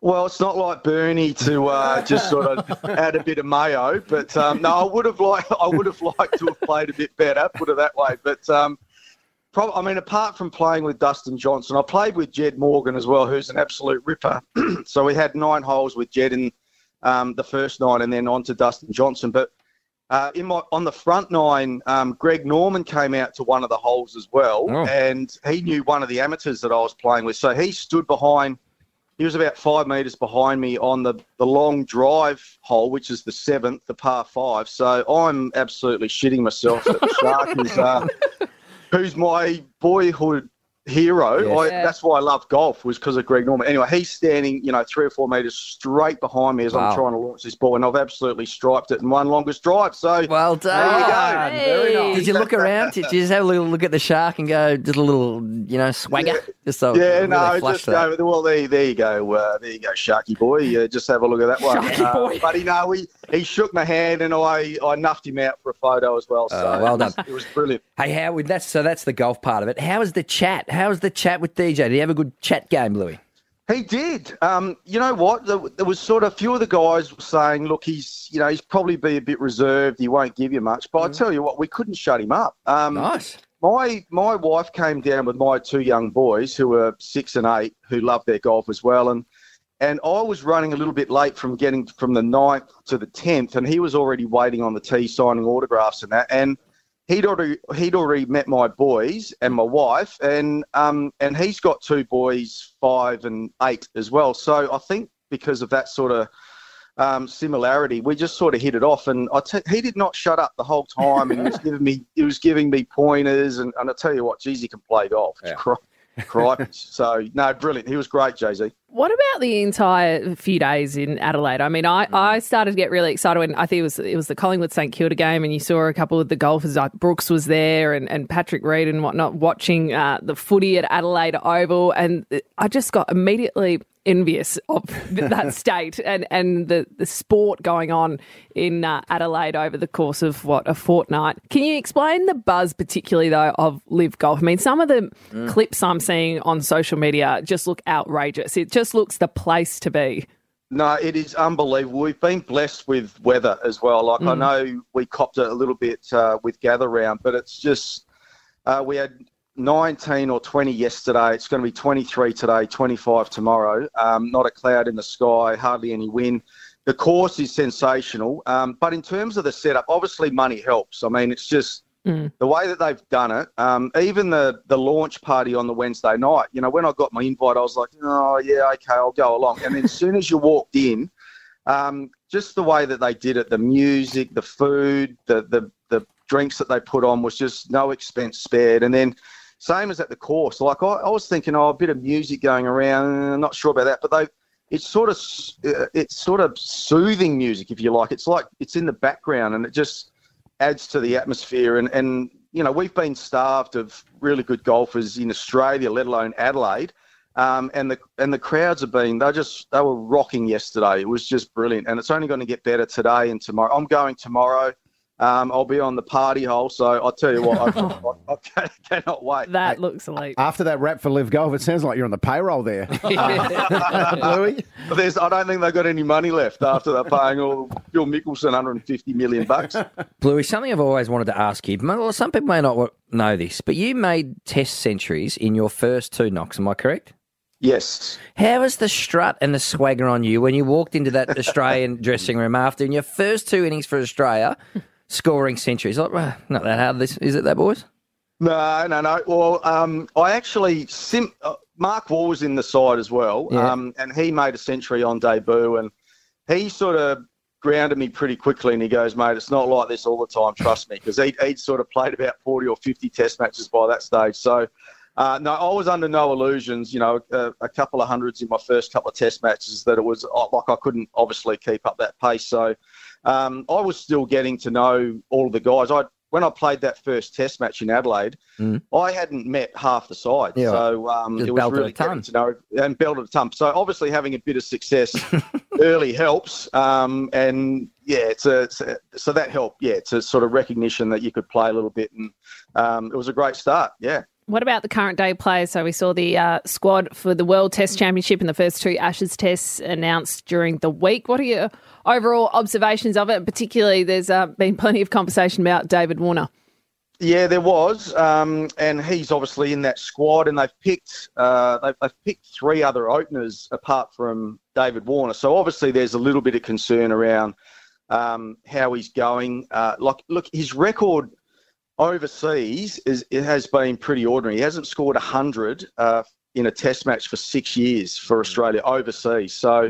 Well, it's not like Bernie to uh, just sort of add a bit of mayo, but um, no, I would have liked I would have liked to have played a bit better, put it that way. But um, I mean, apart from playing with Dustin Johnson, I played with Jed Morgan as well, who's an absolute ripper. so we had nine holes with Jed in um, the first nine, and then on to Dustin Johnson. But Uh, in my on the front nine, um, Greg Norman came out to one of the holes as well, Oh. and he knew one of the amateurs that I was playing with. So he stood behind. He was about five metres behind me on the, the long drive hole, which is the seventh, the par five. So I'm absolutely shitting myself that the shark is, uh, who's my boyhood hero. Yes. I, That's why I love golf was because of Greg Norman. Anyway, he's standing, you know, three or four metres straight behind me as Wow. I'm trying to launch this ball, and I've absolutely striped it in one longest drive. So well There you go. Very nice. Did you look around? Did you just have a little look at the shark and go, just a little, you know, swagger? Just so yeah, really no, flush just that. go. Well, there, there you go. Uh, there you go, Sharky boy. Uh, just have a look at that one. Sharky Uh, boy. But he, no, he, he shook my hand and I, I nuffed him out for a photo as well. So Oh, well done. It was brilliant. Hey, how that's so that's the golf part of it. How was the chat? How was the chat with DJ? Did you have a good chat game, Louis? He did. Um, you know what? There, there was sort of a few of the guys saying, "Look, he's you know he's probably be a bit reserved. He won't give you much." But I tell you what, we couldn't shut him up. Um, nice. My my wife came down with my two young boys who were six and eight, who love their golf as well, and and I was running a little bit late from getting from the ninth to the tenth, and he was already waiting on the tee signing autographs and that, and he'd already he'd already met my boys and my wife, and um and he's got two boys, five and eight as well. So I think because of that sort of um, similarity, we just sort of hit it off. And I t- he did not shut up the whole time, and he was giving me he was giving me pointers, and, and I tell you what, geez, he can play golf. Cri- crikey. so no, brilliant. He was great, Jay Z. What about the entire few days in Adelaide? I mean, I, Mm. I started to get really excited when I think it was it was the Collingwood St Kilda game, and you saw a couple of the golfers like Brooks was there and, and Patrick Reed and whatnot watching uh, the footy at Adelaide Oval, and I just got immediately envious of that state and, and the, the sport going on in uh, Adelaide over the course of what a fortnight. Can you explain the buzz, particularly though, of LIV Golf? I mean, some of the Mm. clips I'm seeing on social media just look outrageous. It just looks the place to be. No, it is unbelievable. We've been blessed with weather as well. Like I Mm. know we copped it a little bit uh, with gather round, but it's just uh, we had 19 or 20 yesterday. It's going to be 23 today, 25 tomorrow. Um, not a cloud in the sky, hardly any wind. The course is sensational, um, but in terms of the setup, obviously money helps. I mean, it's just the way that they've done it, um, even the the launch party on the Wednesday night, you know, when I got my invite, I was like, oh, yeah, okay, I'll go along. And then as soon as you walked in, um, just the way that they did it, the music, the food, the, the, the drinks that they put on was just no expense spared. And then same as at the course, like I, I was thinking, oh, a bit of music going around, I'm not sure about that, but they, it's sort of, uh, it's sort of soothing music, if you like. It's like it's in the background and it just, adds to the atmosphere. And, and you know, we've been starved of really good golfers in Australia, let alone Adelaide. Um, and the and the crowds have been they just they were rocking yesterday. It was just brilliant, and it's only going to get better today and tomorrow. I'm going tomorrow. Um, I'll be on the party hole, so I'll tell you what, I, I, I cannot wait. That looks elite. After that rap for LIV Golf, it sounds like you're on the payroll there. Louis? There's, I don't think they've got any money left after they're paying all Phil Mickelson 150 million bucks. Bluey, something I've always wanted to ask you. Well, some people may not know this, but you made Test centuries in your first two knocks. Am I correct? Yes. How was the strut and the swagger on you when you walked into that Australian dressing room after in your first two innings for Australia, scoring centuries? Like, well, not that hard. This is it, that boys? No, no, no. Well, um, I actually sim- uh, Mark Waugh was in the side as well, Yeah. um, and he made a century on debut, and he sort of grounded me pretty quickly, and he goes, "Mate, it's not like this all the time. Trust me," because he'd, he'd sort of played about forty or fifty Test matches by that stage. So, uh, no, I was under no illusions. You know, a, a couple of hundreds in my first couple of Test matches that it was uh, like I couldn't obviously keep up that pace. So, um, I was still getting to know all of the guys. I when I played that first Test match in Adelaide, I hadn't met half the side. Yeah. So um, it was really ton. getting to know and belted a ton. So obviously having a bit of success early helps. Um, and yeah, it's a, it's a- so that helped. Yeah, it's a sort of recognition that you could play a little bit, and um, it was a great start. Yeah. What about the current day players? So we saw the uh, squad for the World Test Championship and the first two Ashes tests announced during the week. What are your overall observations of it? Particularly, there's uh, been plenty of conversation about David Warner. Yeah, there was, um, and he's obviously in that squad, and they've picked uh, they've, they've picked three other openers apart from David Warner. So obviously, there's a little bit of concern around um, how he's going. Uh, like, look, his record overseas is it has been pretty ordinary. He hasn't scored hundred uh, in a Test match for six years for Australia overseas. So,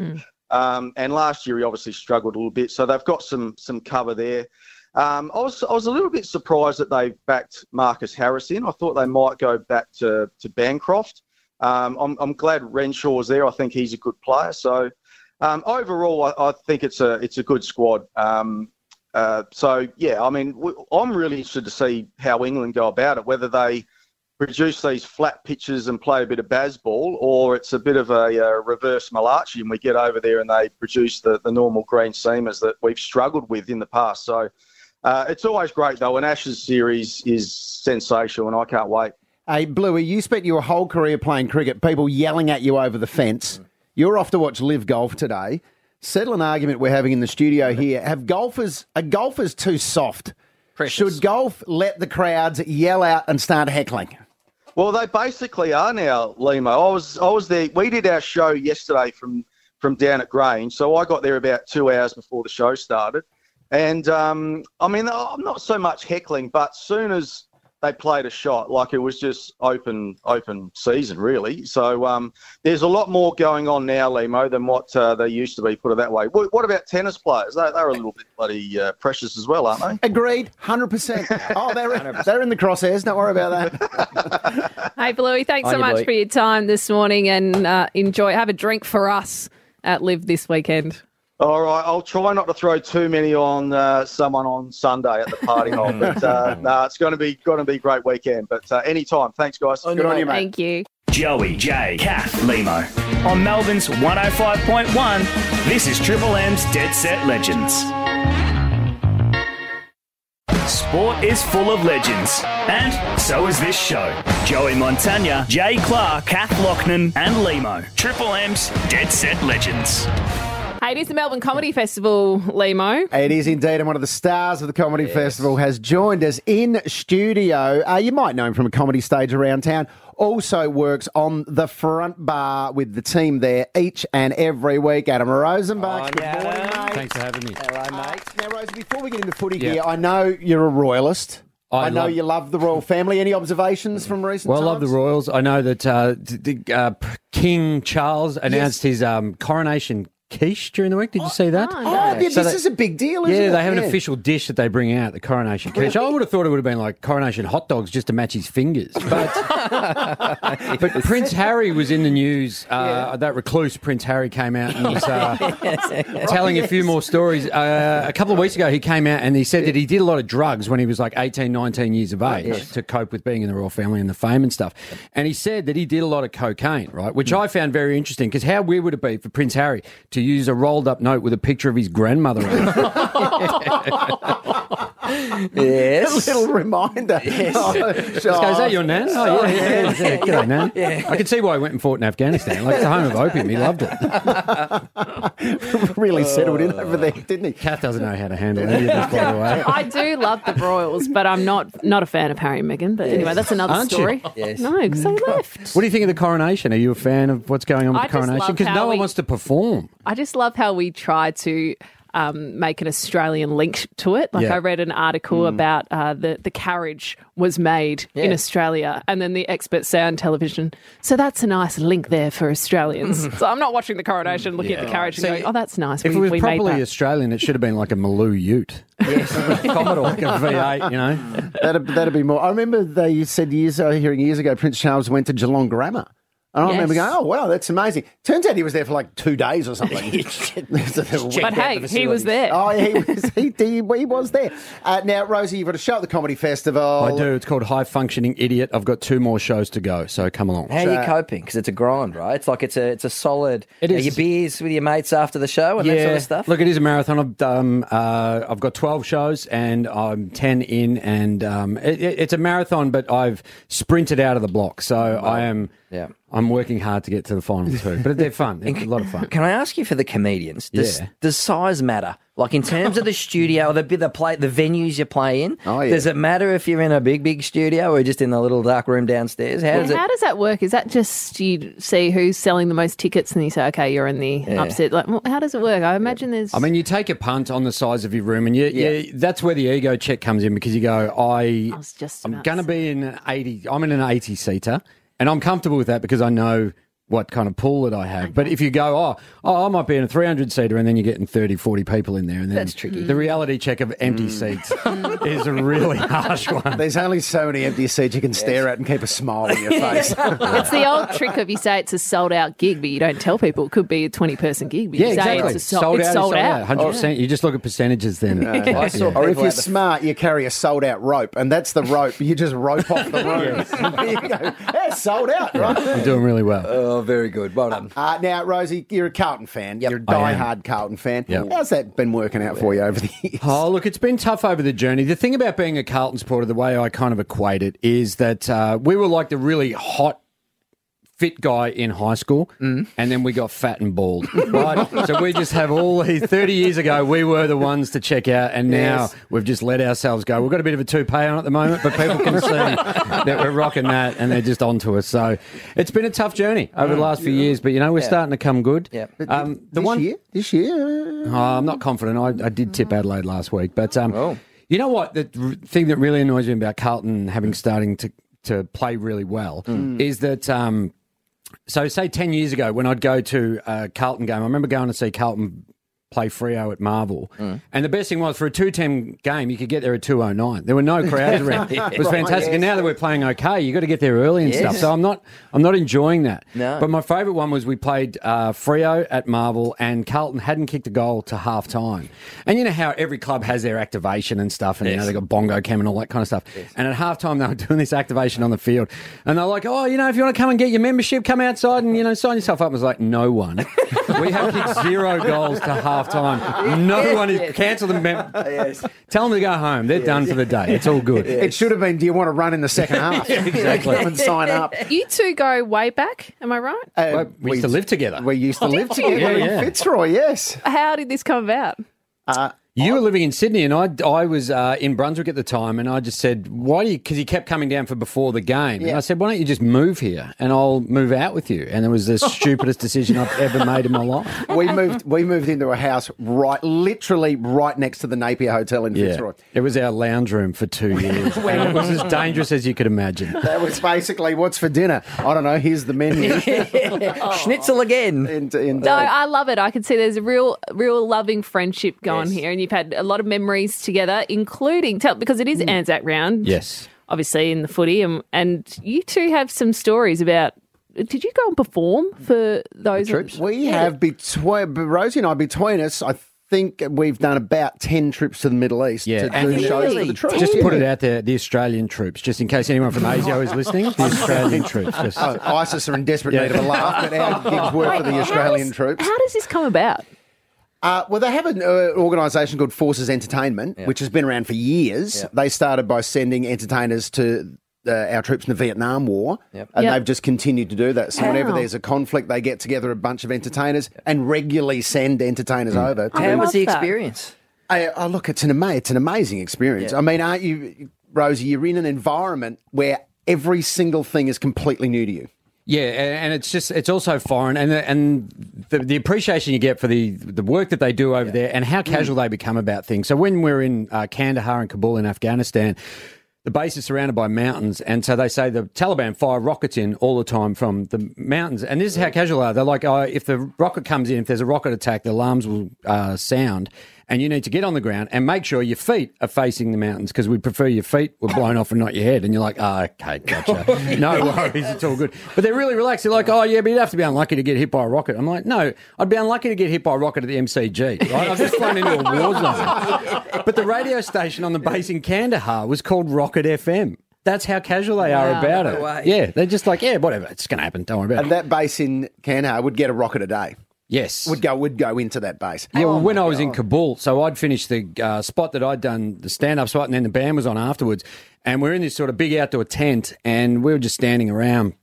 um, and last year he obviously struggled a little bit. So they've got some some cover there. Um, I was I was a little bit surprised that they backed Marcus Harris in. I thought they might go back to to Bancroft. Um, I'm I'm glad Renshaw's there. I think he's a good player. So. Um, overall, I, I think it's a it's a good squad. Um, uh, so yeah, I mean, I'm really interested to see how England go about it. Whether they produce these flat pitches and play a bit of Bazball, or it's a bit of a, uh reverse Malachi and we get over there and they produce the, the normal green seamers that we've struggled with in the past. So uh, it's always great though. An Ashes series is sensational, and I can't wait. Hey, Bluey, you spent your whole career playing cricket, people yelling at you over the fence. You're off to watch LIV Golf today. Settle an argument we're having in the studio here. Have golfers, are golfers too soft? Should golf let the crowds yell out and start heckling? Well, they basically are now, Lehmo. I was I was there. We did our show yesterday from from down at Grange, so I got there about two hours before the show started. And um, I mean, I'm not so much heckling, but soon as they played a shot, like it was just open open season, really. So um, there's a lot more going on now, Lehmo, than what uh, they used to be. Put it that way. What, what about tennis players? They, they're a little bit bloody uh, precious as well, aren't they? Agreed, hundred percent. Oh, they're they're in the crosshairs. Don't worry about that. Hey, Bluey, thanks so On you, much Bluey. for your time this morning and uh, enjoy. Have a drink for us at LIV this weekend. All right, I'll try not to throw too many on uh, someone on Sunday at the party hall, but uh, no, it's going to be going to be a great weekend. But uh, anytime, thanks guys. Good on you, mate. Thank you. Joey, Jay, Kath, Lehmo. On Melbourne's 105.1, this is Triple M's Dead Set Legends. Sport is full of legends, and so is this show. Joey Montagna, Jay Clark, Kath Lochnan, and Lehmo. Triple M's Dead Set Legends. Hey, it is the Melbourne Comedy Festival, Lehmo. It is indeed, and one of the stars of the Comedy Festival has joined us in studio. Uh, you might know him from a comedy stage around town. Also works on the front bar with the team there each and every week. Adam Rozenbachs. Good morning, mate. Thanks for having me. Hello, mate. Now, Rosie, before we get into footy Yeah. here, I know you're a royalist. I I, know love- you love the royal family. Any observations from recent Well, I love the Royals. I know that uh, d- d- uh, King Charles announced his um, coronation quiche during the week. Did you see that? Oh, yeah, this So they- is a big deal, isn't yeah, it? they have an Yeah. official dish that they bring out, the coronation quiche. I would have thought it would have been like coronation hot dogs just to match his fingers. But, but Prince Harry was in the news. Uh, That recluse Prince Harry came out and was uh, telling a few more stories. Uh, a couple of weeks ago, he came out and he said that he did a lot of drugs when he was like 18, 19 years of age to cope with being in the royal family and the fame and stuff. And he said that he did a lot of cocaine, right? Which I found very interesting because how weird would it be for Prince Harry to use a rolled up note with a picture of his grandmother on it? Yes. A little reminder. Yes. Oh, This guy, is that your nan? Oh, yeah, oh, yeah, yeah. yeah. G'day, nan. I can see why he went and fought in Afghanistan. Like, it's a home of opium. He loved it. really settled in over there, didn't he? Kath doesn't know how to handle any of this, by the way. I do love the Royals, but I'm not not a fan of Harry and Meghan. But anyway, that's another Aren't you? story. Yes. No, because they left. What do you think of the coronation? Are you a fan of what's going on with I the coronation? Because how no one wants to perform. I just love how we try to um, make an Australian link to it. Like Yeah. I read an article Mm. about uh, the the carriage was made in Australia, and then the experts say on television, "So that's a nice link there for Australians." so I'm not watching the coronation, looking at the Yeah. carriage, and going, "Oh, that's nice." If we, it was we made properly that." Australian, it should have been like a Maloo Ute. Yes, Commodore, like a V8, you know. That'd, that'd be more. I remember they said years, uh, hearing years ago, Prince Charles went to Geelong Grammar. And I remember going, oh, wow, that's amazing. Turns out he was there for like two days or something. But hey, he was there. Oh, yeah, he was, he, he, he was there. Uh, now, Rosie, you've got a show at the Comedy Festival. I do. It's called High Functioning Idiot. I've got two more shows to go, so come along. How are you coping? Because it's a grind, right? It's like it's a it's a solid. It is. Are is. your beers with your mates after the show and that sort of stuff. Look, it is a marathon. I've, um, uh, I've got 12 shows and I'm 10 in, and um, it, it- it's a marathon, but I've sprinted out of the block. So I am. Yeah. I'm working hard to get to the final two, but they're fun. They're a lot of fun. Can I ask you for the comedians? Does, Yeah. does size matter Like in terms of the studio, the the play, the venues you play in. Oh, yeah. Does it matter if you're in a big, big studio or just in the little dark room downstairs? How does How it? does that work? Is that just you see who's selling the most tickets and you say, okay, you're in the Yeah. upset? Like, how does it work? I imagine there's. I mean, you take a punt on the size of your room, and you, you, that's where the ego check comes in because you go, I, I'm going to be in an 80, I'm in an 80 seater, and I'm comfortable with that because I know what kind of pool that I have. But if you go, oh, oh, I might be in a 300 seater, and then you're getting 30, 40 people in there, and then That's tricky. The reality check of empty mm. seats is a really harsh one. There's only so many empty seats you can stare at and keep a smile on your face. it's the old trick of you say it's a sold out gig, but you don't tell people it could be a 20 person gig. But Yeah, you say exactly. it's, a sold, it's is sold out. Hundred percent. You just look at percentages then. Yeah. Yeah. or if you're smart, you carry a sold out rope, and that's the rope. You just rope off the room. you go, yeah, sold out, right? You're doing really well. Oh, Oh, very good. Well done. Uh, now, Rosie, you're a Carlton fan. You're a am. die-hard Carlton fan. Yep. How's that been working out for you over the years? Oh, look, it's been tough over the journey. The thing about being a Carlton supporter, the way I kind of equate it, is that uh, we were like the really hot, fit guy in high school, and then we got fat and bald. Right? so we just have all these. 30 years ago, we were the ones to check out, and now Yes. we've just let ourselves go. We've got a bit of a toupee on at the moment, but people can see that we're rocking that, and they're just onto us. So it's been a tough journey over the last few years, but you know, we're Yeah. starting to come good. Yeah. Um, the this one year? This year? Oh, I'm not confident. I, I did tip Adelaide last week, but um, Oh. you know what? The thing that really annoys me about Carlton having starting to to play really well is that. Um, so, say ten years ago, when I'd go to a Carlton game, I remember going to see Carlton play Freo at Marvel, and the best thing was for a two ten game, you could get there at two oh nine. There were no crowds around. It was Right, fantastic. And now that we're playing okay, you got to get there early and stuff. So I'm not I'm not enjoying that. No. But my favourite one was we played uh, Freo at Marvel, and Carlton hadn't kicked a goal to half time. And you know how every club has their activation and stuff, and you know Yes. they got bongo cam and all that kind of stuff. And at half time, they were doing this activation on the field, and they're like, "Oh, you know, if you want to come and get your membership, come outside and you know sign yourself up." I was like, "No one. we have kicked zero goals to half time. No one is cancel the mem- Tell them to go home. They're done for the day. It's all good." It should have been, do you want to run in the second half? exactly. Come and sign up. You two go way back, am I right? Uh, Well, we used to live together. We used to live together Yeah, in. Fitzroy, yes. How did this come about? Uh, You were living in Sydney, and I, I was uh, in Brunswick at the time, and I just said, "Why do you?" Because he kept coming down for before the game, and I said, "Why don't you just move here, and I'll move out with you?" And it was the stupidest decision I've ever made in my life. we moved we moved into a house right literally right next to the Napier Hotel in Yeah, Fitzroy. it was our lounge room for two years. and it was as dangerous as you could imagine. That was basically what's for dinner. I don't know. Here's the menu. Schnitzel again. In, in, No, I love it. I can see there's a real, real loving friendship going Yes. here, and you've had a lot of memories together, including tell because it is hmm. Anzac round. Yes. obviously in the footy, and and you two have some stories about. Did you go and perform for those troops? we have between Rosie and I between us. I think we've done about ten trips to the Middle East Yeah, to and do shows for Really? the troops. Just to put it out there, the Australian troops, just in case anyone from ASIO is listening, the Australian troops. Just, Oh, ISIS are in desperate Yeah. need of a laugh, but our gigs work for the How Australian does- troops. How does this come about? Uh, well, they have an uh, organisation called Forces Entertainment, which has been around for years. Yep. They started by sending entertainers to uh, our troops in the Vietnam War, Yep. and Yep. they've just continued to do that. So whenever there's a conflict, they get together a bunch of entertainers and regularly send entertainers over. I How was the experience? I, oh, look, it's an ama- it's an amazing experience. Yeah. I mean, aren't you, Rosie? You're in an environment where every single thing is completely new to you. Yeah, and it's just it's also foreign, and the, and the, the appreciation you get for the the work that they do over there, and how casual they become about things. So when we're in uh, Kandahar and Kabul in Afghanistan. The base is surrounded by mountains, and so they say the Taliban fire rockets in all the time from the mountains. And this is how casual they are. They're like, oh, if the rocket comes in, if there's a rocket attack, the alarms will uh, sound, and you need to get on the ground and make sure your feet are facing the mountains because we prefer your feet were blown off and not your head. And you're like, oh, okay, gotcha. Oh, no worries, it's all good. But they're really relaxed. They're like, oh, yeah, but you'd have to be unlucky to get hit by a rocket. I'm like, no, I'd be unlucky to get hit by a rocket at the MCG. Right? I've just flown into a war zone. But the radio station on the base in Kandahar was called Rocket FM. That's how casual they are Wow. about No it. way. Yeah, they're just like, yeah, whatever, it's going to happen. Don't worry about And it. And that base in Kandahar would get a rocket a day. Yes. Would go would go into that base. Yeah, Oh when I was in Kabul, so I'd finished the uh, spot that I'd done the stand up spot, and then the band was on afterwards. And we're in this sort of big outdoor tent, and we were just standing around.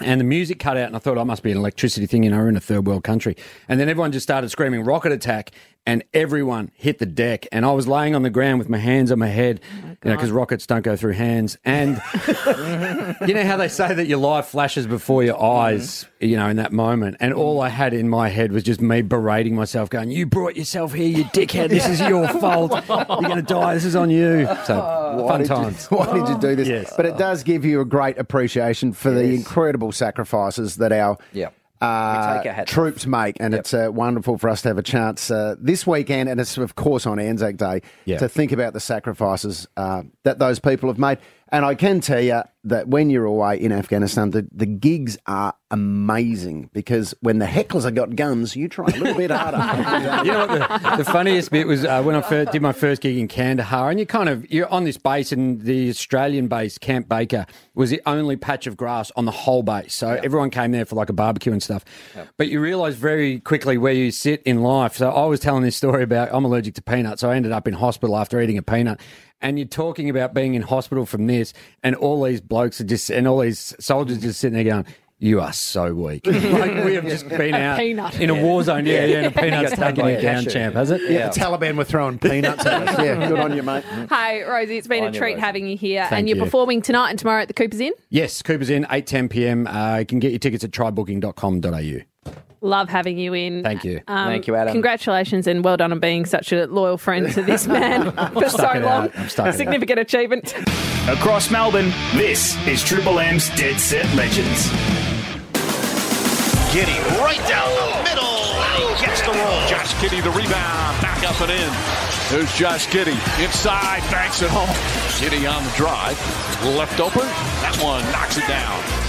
And the music cut out, and I thought, I must be an electricity thing, you know, we're in a third world country. And then everyone just started screaming rocket attack. And everyone hit the deck. And I was laying on the ground with my hands on my head, oh you know, because rockets don't go through hands. And you know how they say that your life flashes before your mm-hmm. eyes, you know, in that moment. And all I had in my head was just me berating myself, going, "You brought yourself here, you dickhead. This is your fault. You're going to die. This is on you." So oh. Why fun did you- times. why did you do this? Yes. But it does give you a great appreciation for the incredible sacrifices that our Yeah. Uh, We take our hat off. troops make, and it's uh, wonderful for us to have a chance uh, this weekend, and it's of course on Anzac Day Yeah. to think about the sacrifices uh, that those people have made. And I can tell you that when you're away in Afghanistan, the, the gigs are amazing because when the hecklers have got guns, you try a little bit harder. you know what the, the funniest bit was uh, when I first did my first gig in Kandahar, and you kind of you're on this base, and the Australian base, Camp Baker, was the only patch of grass on the whole base. So everyone came there for like a barbecue and stuff. But you realise very quickly where you sit in life. So I was telling this story about I'm allergic to peanuts, so I ended up in hospital after eating a peanut. And you're talking about being in hospital from this, and all these blokes are just, and all these soldiers just sitting there going, "You are so weak." like we have just been A out peanut. in a war zone. Yeah, yeah, and a peanut's taken taking you a down, cashew. champ, has it? yeah, the Taliban were throwing peanuts at us. Yeah, good on you, mate. Hey, Rosie, it's been On a treat Rosie. having you here. Thank and you're you. performing tonight and tomorrow at the Cooper's Inn. Yes, Cooper's Inn, 8 10 p.m. Uh, you can get your tickets at trybooking.com.au. Love having you in. Thank you. Um, Thank you, Adam. Congratulations and well done on being such a loyal friend to this man for so long. I'm stuck it out. Significant achievement. Across Melbourne, this is Triple M's Dead Set Legends. Giddey right down the middle. He gets the roll. Josh Giddey the rebound. Back up and in. There's Josh Giddey. Inside, banks it home. Giddey on the drive. Left open. That one knocks it down.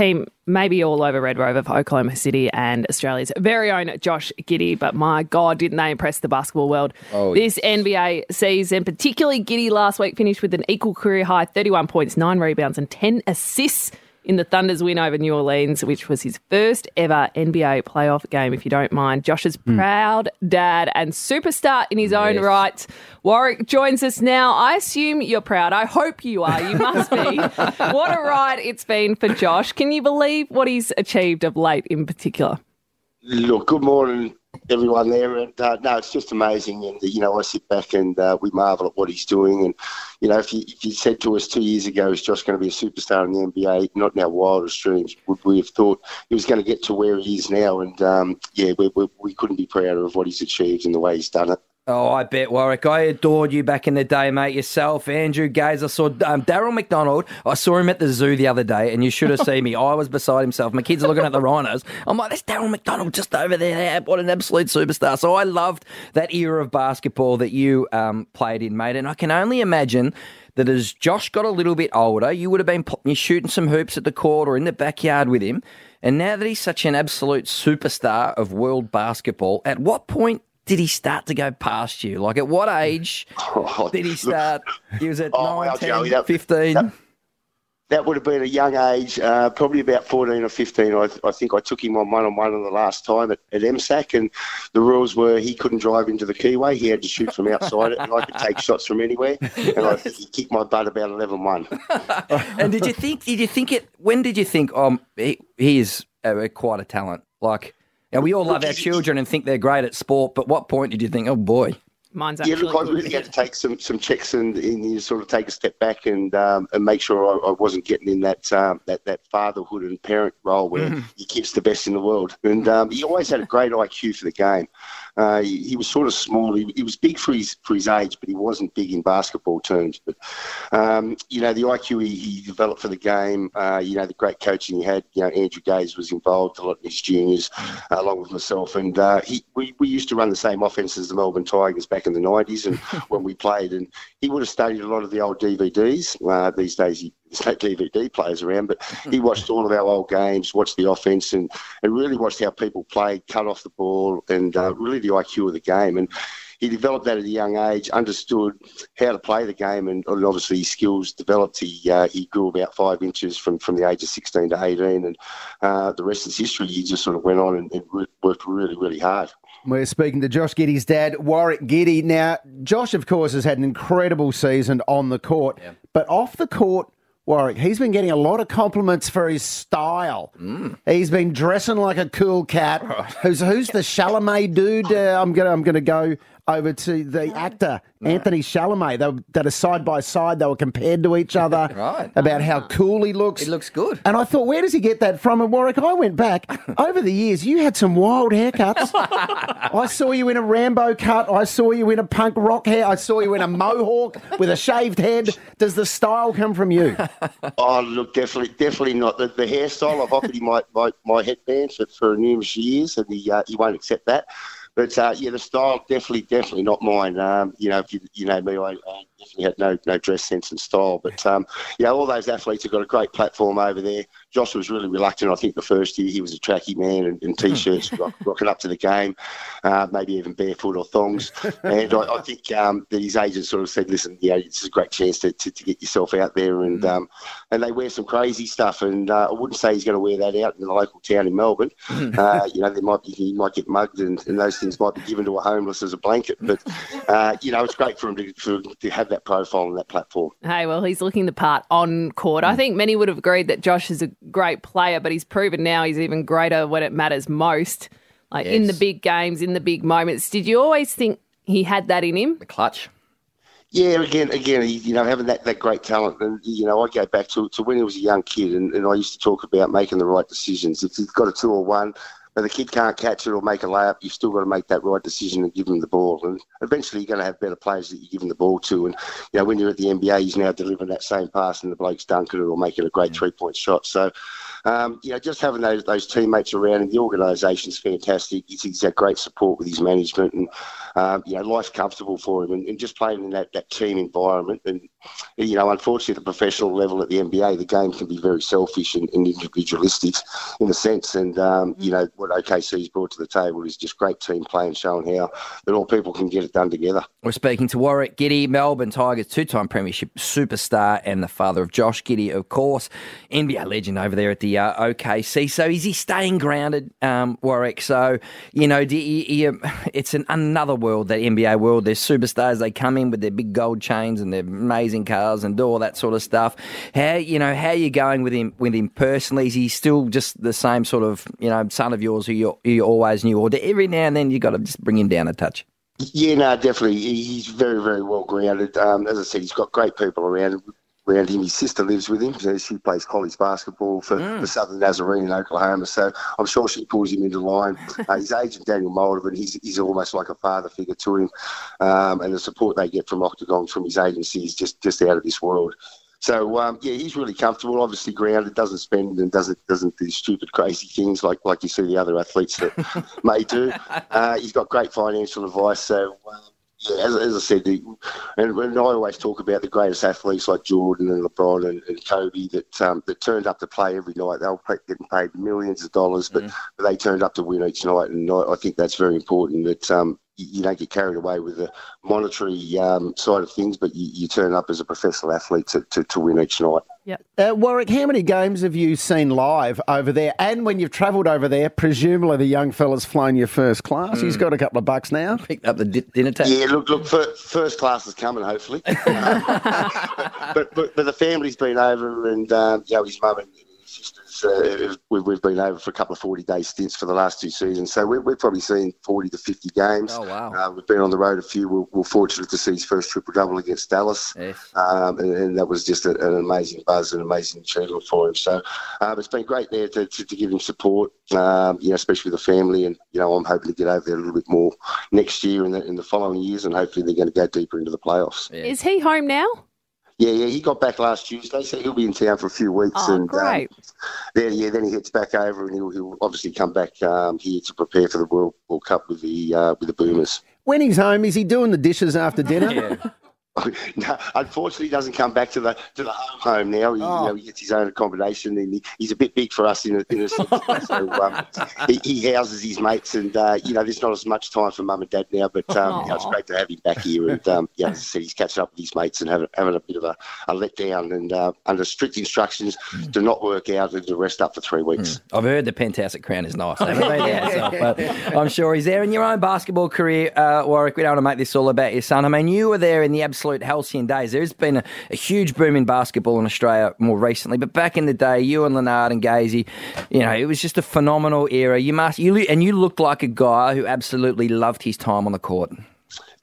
Team maybe all over Red Rover for Oklahoma City and Australia's very own Josh Giddey, but my God, didn't they impress the basketball world? Oh, this NBA season? Particularly Giddey last week finished with an equal career high 31 points, 9 rebounds, and 10 assists in the Thunder's win over New Orleans, which was his first ever NBA playoff game, if you don't mind. Josh's hmm. proud dad and superstar in his own right. Warrick joins us now. I assume you're proud. I hope you are. You must be. what a ride it's been for Josh. Can you believe what he's achieved of late in particular? Look, good morning, everyone there. And uh, no, it's just amazing. And you know, I sit back and uh, we marvel at what he's doing. And you know, if you if you said to us two years ago, is Josh going to be a superstar in the NBA? Not in our wildest dreams would we have thought he was going to get to where he is now. And um, yeah, we, we we couldn't be prouder of what he's achieved and the way he's done it. Oh, I bet, Warrick. I adored you back in the day, mate. Yourself, Andrew Gaze. I saw um, Darryl McDonald. I saw him at the zoo the other day, and you should have seen me. I was beside himself. My kids are looking at the rhinos. I'm like, there's Darryl McDonald just over there. What an absolute superstar. So I loved that era of basketball that you um, played in, mate. And I can only imagine that as Josh got a little bit older, you would have been shooting some hoops at the court or in the backyard with him. And now that he's such an absolute superstar of world basketball, at what point did he start to go past you? Like, at what age did he start? He was at Oh, 9, 10, Joey, that- 15. That would have been a young age, uh, probably about 14 or 15. I, I think I took him on one on the last time at, at MSAC, and the rules were he couldn't drive into the keyway. He had to shoot from outside it, and I could take shots from anywhere. And I think he kicked my butt about 11 1. and did you think, did you think it, when did you think, um, he, he is uh, quite a talent? Like, now we all love our children and think they're great at sport, but what point did you think, oh boy? Mine's Yeah, actually look, I really had to take some, some checks and, and you sort of take a step back and um, and make sure I, I wasn't getting in that um, that that fatherhood and parent role where Mhm. your kid's the best in the world. And um, he always had a great IQ for the game. Uh, he, he was sort of small. He, he was big for his for his age, but he wasn't big in basketball terms. But um, you know, the IQ he, he developed for the game. Uh, you know, the great coaching he had. You know, Andrew Gaze was involved a lot in his juniors, uh, along with myself. And uh, he, we we used to run the same offense as the Melbourne Tigers back in the nineties, and when we played. And he would have studied a lot of the old DVDs. Uh, these days, he, there's no DVD players around, but he watched all of our old games, watched the offense, and, and really watched how people played, cut off the ball, and uh, really the IQ of the game. And he developed that at a young age, understood how to play the game, and, and obviously his skills developed. He uh, he grew about five inches from, from the age of 16 to 18, and uh, the rest is history. He just sort of went on and, and worked really, really hard. We're speaking to Josh Giddey's dad, Warrick Giddey. Now, Josh, of course, has had an incredible season on the court, but off the court, Warrick, he's been getting a lot of compliments for his style. He's been dressing like a cool cat. Who's who's the Chalamet dude? Uh, I'm gonna I'm gonna go over to the actor Anthony Chalamet. They were, that are side by side. They were compared to each other Right. about how cool he looks. He looks good. And I thought, where does he get that from? And Warrick, I went back over the years. You had some wild haircuts. I saw you in a Rambo cut. I saw you in a punk rock hair. I saw you in a mohawk with a shaved head. Does the style come from you? Oh, look, definitely, definitely not the, the hairstyle. I've offered him my, my, my headband for, for numerous years, and he uh, he won't accept that. But uh, yeah, the style definitely, definitely not mine. Um, you know, if you you know me, I, I definitely had no no dress sense and style. But um, yeah, all those athletes have got a great platform over there. Josh was really reluctant. I think the first year he was a tracky man in, in t-shirts, rock, rocking up to the game, uh, maybe even barefoot or thongs. And I, I think um, that his agent sort of said, "Listen, yeah, it's a great chance to, to, to get yourself out there." And um, and they wear some crazy stuff. And uh, I wouldn't say he's going to wear that out in the local town in Melbourne. uh, you know, there might be he might get mugged, and, and those things might be given to a homeless as a blanket. But uh, you know, it's great for him to, for, to have that profile and that platform. Hey, well, he's looking the part on court. I mm. think many would have agreed that Josh is a great player, but he's proven now he's even greater when it matters most, like in the big games, in the big moments. Did you always think he had that in him? The clutch. Yeah, again, again, you know, having that, that great talent, and you know, I go back to, to when he was a young kid, and, and I used to talk about making the right decisions. If you've got a two or one, but the kid can't catch it or make a layup, you've still got to make that right decision and give him the ball. And eventually, you're going to have better players that you give him the ball to. And you know, when you're at the NBA, he's now delivering that same pass, and the bloke's dunking it or making a great three point shot. So. Um, you know, just having those those teammates around and the organisation's fantastic. He's, he's had great support with his management, and um, you know, life's comfortable for him. And, and just playing in that, that team environment, and you know, unfortunately, at the professional level at the NBA, the game can be very selfish and, and individualistic in a sense. And um, you know, what OKC's brought to the table is just great team play and showing how that all people can get it done together. We're speaking to Warrick Giddey, Melbourne Tigers two-time premiership superstar and the father of Josh Giddey, of course, NBA legend over there at the uh, OKC. So is he staying grounded, um, Warrick? So you know, you, you, it's an, another world, that NBA world. There's superstars. They come in with their big gold chains and their amazing cars and do all that sort of stuff. How you know how you going with him with him personally? Is he still just the same sort of you know son of yours who you, you always knew, or every now and then you got to just bring him down a touch? Yeah, no, definitely. He's very, very well grounded. Um, as I said, he's got great people around around him. His sister lives with him. So she plays college basketball for, for Southern Nazarene in Oklahoma. So I'm sure she pulls him into line. Uh, his agent, Daniel Moldovan, he's, he's almost like a father figure to him. Um, and the support they get from Octagon, from his agency, is just, just out of this world. So um, yeah, he's really comfortable. Obviously grounded, doesn't spend and doesn't doesn't do stupid, crazy things like like you see the other athletes that may do. Uh, he's got great financial advice. So um, yeah, as, as I said, the, and, and I always talk about the greatest athletes like Jordan and LeBron and, and Kobe that um, that turned up to play every night. They were getting paid millions of dollars, but, but they turned up to win each night, and I, I think that's very important. That um, you, you don't get carried away with the monetary um, side of things, but you, you turn up as a professional athlete to, to, to win each night. Yep. Uh, Warrick, how many games have you seen live over there? And when you've travelled over there, presumably the young fella's flown you first class. He's got a couple of bucks now. Picked up the di- dinner table. Yeah, look, look, fir- first class is coming, hopefully. but, but but the family's been over, and um, you know his mum and his sisters. Uh, we've, we've been over for a couple of forty day stints for the last two seasons, so we're, we've probably seen forty to fifty games. Oh, wow. Uh, we've been on the road a few. We're, we're fortunate to see his first triple double against Dallas, um, and, and that was just a, an amazing buzz, an amazing achievement for him. So um, it's been great there to, to, to give him support, um, you know, especially with the family, and you know I'm hoping to get over there a little bit more next year and the, in the following years, and hopefully they're going to go deeper into the playoffs. Is he home now? Yeah, yeah, he got back last Tuesday, so he'll be in town for a few weeks. Oh, and great. Um, then, yeah, then he heads back over, and he'll, he'll obviously come back um, here to prepare for the World, World Cup with the uh, with the Boomers. When he's home, is he doing the dishes after dinner? no, unfortunately, he doesn't come back to the to the home home now. He, you know, he gets his own accommodation, and he, he's a bit big for us in a, in a sense. so um, he, he houses his mates, and uh, you know, there's not as much time for mum and dad now. But um, it's great to have him back here, and um, yeah, as I said, he's catching up with his mates and having, having a bit of a, a letdown, and uh, under strict instructions to not work out and to rest up for three weeks. I've heard the penthouse at Crown is nice. I haven't been there myself, but I'm sure he's there. In your own basketball career, uh, Warrick, we don't want to make this all about your son. I mean, you were there in the absolute absolute halcyon days. There's been a, a huge boom in basketball in Australia more recently, but back in the day, you and Lanard and Gazy, you know, it was just a phenomenal era. You must, you and you looked like a guy who absolutely loved his time on the court.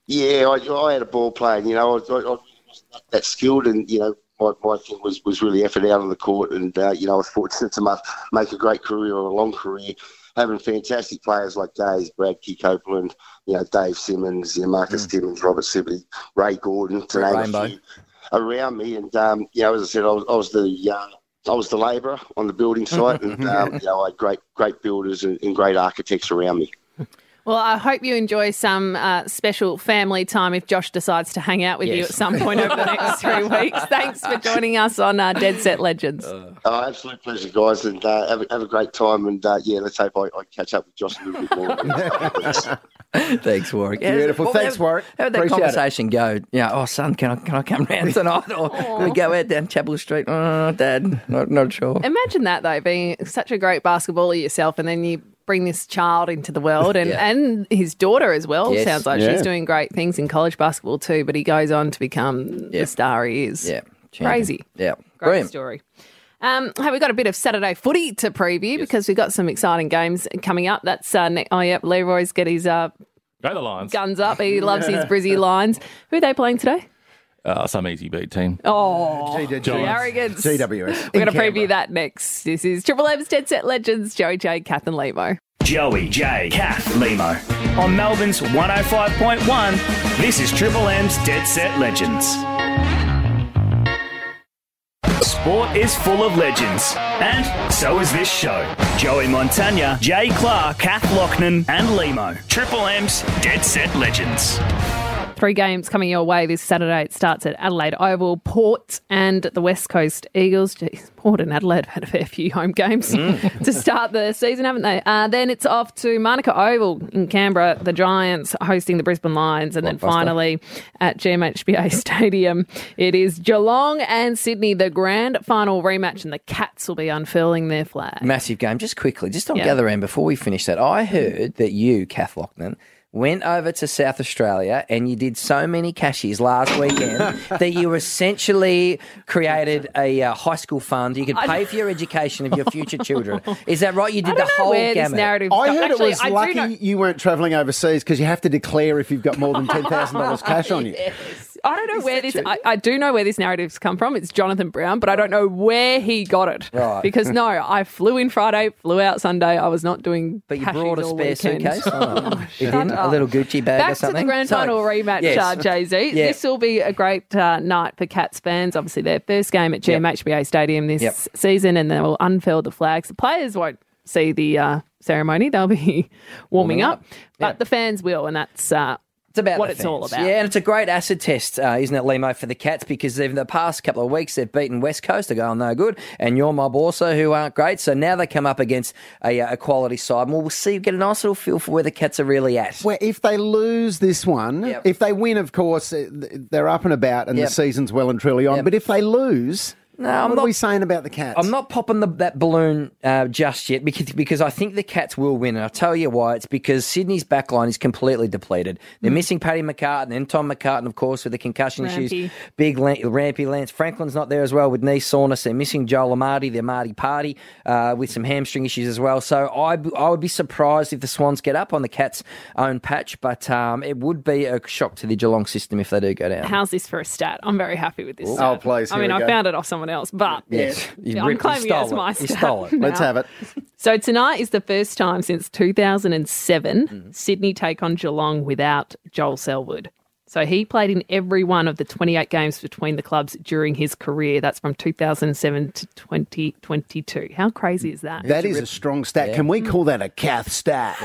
Yeah, I, I had a ball playing. You know, I, I, I wasn't that skilled, and you know, my, my thing was, was really effort out on the court, and uh, you know, I was fortunate to ma- make a great career or a long career, having fantastic players like Days, Brad Key Copeland, you know, Dave Simmons, you know, Marcus Timmons, Robert Sibley, Ray Gordon, to name a few around me, and um, you know, as I said, I was, I was the uh, I was the labourer on the building site, and um, you know, I had great great builders and, and great architects around me. Well, I hope you enjoy some uh, special family time if Josh decides to hang out with you at some point over the next three weeks. Thanks for joining us on uh, Dead Set Legends. Oh, absolute pleasure, guys, and uh, have, a- have a great time. And uh, yeah, let's hope I, I catch up with Josh a little bit more. Thanks, Warrick. Beautiful. Well, Thanks, how- Warrick. How would that Appreciate it. conversation go? Yeah. Oh, son, can I can I come round tonight, or can we go out down Chapel Street? Oh, Dad, not not sure. Imagine that though, being such a great basketballer yourself, and then you bring this child into the world, and, Yeah. and his daughter as well. Yes. Sounds like Yeah. she's doing great things in college basketball too. But he goes on to become the star he is. Yeah, crazy. Yeah, Great brilliant. story. Um, hey, we've got a bit of Saturday footy to preview because we've got some exciting games coming up. That's uh, ne- oh yep, Leroy's got his uh, Go the Lions. guns up. He loves his Brizzy Lions. Who are they playing today? Uh, some easy beat team. Oh, Giants. the arrogance. GWS. We're going to preview that next. This is Triple M's Dead Set Legends, Joey J, Kath and Lehmo. Joey, J, Kath, Lehmo. On Melbourne's 105.1, this is Triple M's Dead Set Legends. Sport is full of legends, and so is this show. Joey Montagna, Jay Clark, Kath Lochnan, and Lehmo. Triple M's Dead Set Legends. Three games coming your way this Saturday. It starts at Adelaide Oval, Port, and the West Coast Eagles. Geez, Port and Adelaide have had a fair few home games to start the season, haven't they? Uh, then it's off to Manuka Oval in Canberra, the Giants hosting the Brisbane Lions, and then finally at GMHBA Stadium, it is Geelong and Sydney, the grand final rematch, and the Cats will be unfurling their flag. Massive game. Just quickly, just on Yeah. gather round before we finish that, I heard that you, Kath Lochnan, went over to South Australia and you did so many cashies last weekend that you essentially created a uh, high school fund. You could pay for your education of your future children. Is that right? You did the whole where this gamut. narrative- I heard Actually, it was I do lucky know- you weren't travelling overseas because you have to declare if you've got more than ten thousand dollars cash on you. I don't know where this. I, I do know where this narrative's come from. It's Jonathan Brown, but I don't know where he got it. Right. Because no, I flew in Friday, flew out Sunday. I was not doing. But you brought a spare suitcase? Oh, you didn't? A little Gucci bag or Back to the grand final rematch, Yes. uh, Jay Z. Yeah. This will be a great uh, night for Cats fans. Obviously, their first game at GMHBA Stadium this Yep. season, and they will unfurl the flags. The players won't see the uh, ceremony; they'll be warming, Warming up, up. but the fans will, and that's uh, It's about what it's all about. Yeah, and it's a great acid test, uh, isn't it, Lehmo, for the Cats? Because they've, the past couple of weeks they've beaten West Coast, they're going no good, and your mob also, who aren't great. So now they come up against a, uh, a quality side, and we'll see, get a nice little feel for where the Cats are really at. Where if they lose this one, Yep. if they win, of course, eh, they're up and about, and Yep. the season's well and truly on. Yep. But if they lose, No, I'm what not- are we saying about the Cats? I'm not popping the, that balloon uh, just yet because, because I think the Cats will win. And I'll tell you why. It's because Sydney's backline is completely depleted. They're missing Paddy McCartin and Tom McCartin, of course, with the concussion Rampy. issues. Big Lan- Rampy Lance Franklin's not there as well with knee soreness. They're missing Joel Amartey, the Amartey party, uh, with some hamstring issues as well. So I, I would be surprised if the Swans get up on the Cats' own patch, but um, it would be a shock to the Geelong system if they do go down. How's this for a stat? I'm very happy with this. Oh, stat. please, I mean, we I go. found it off someone else, but Yes. You Yeah, I'm claiming it as my it. You stole it. Let's have it. So tonight is the first time since 2007 Mm-hmm. Sydney take on Geelong without Joel Selwood. So he played in every one of the 28 games between the clubs during his career. That's from 2007 to 2022. How crazy is that? That is a strong stat. Can we call that a Kath stat?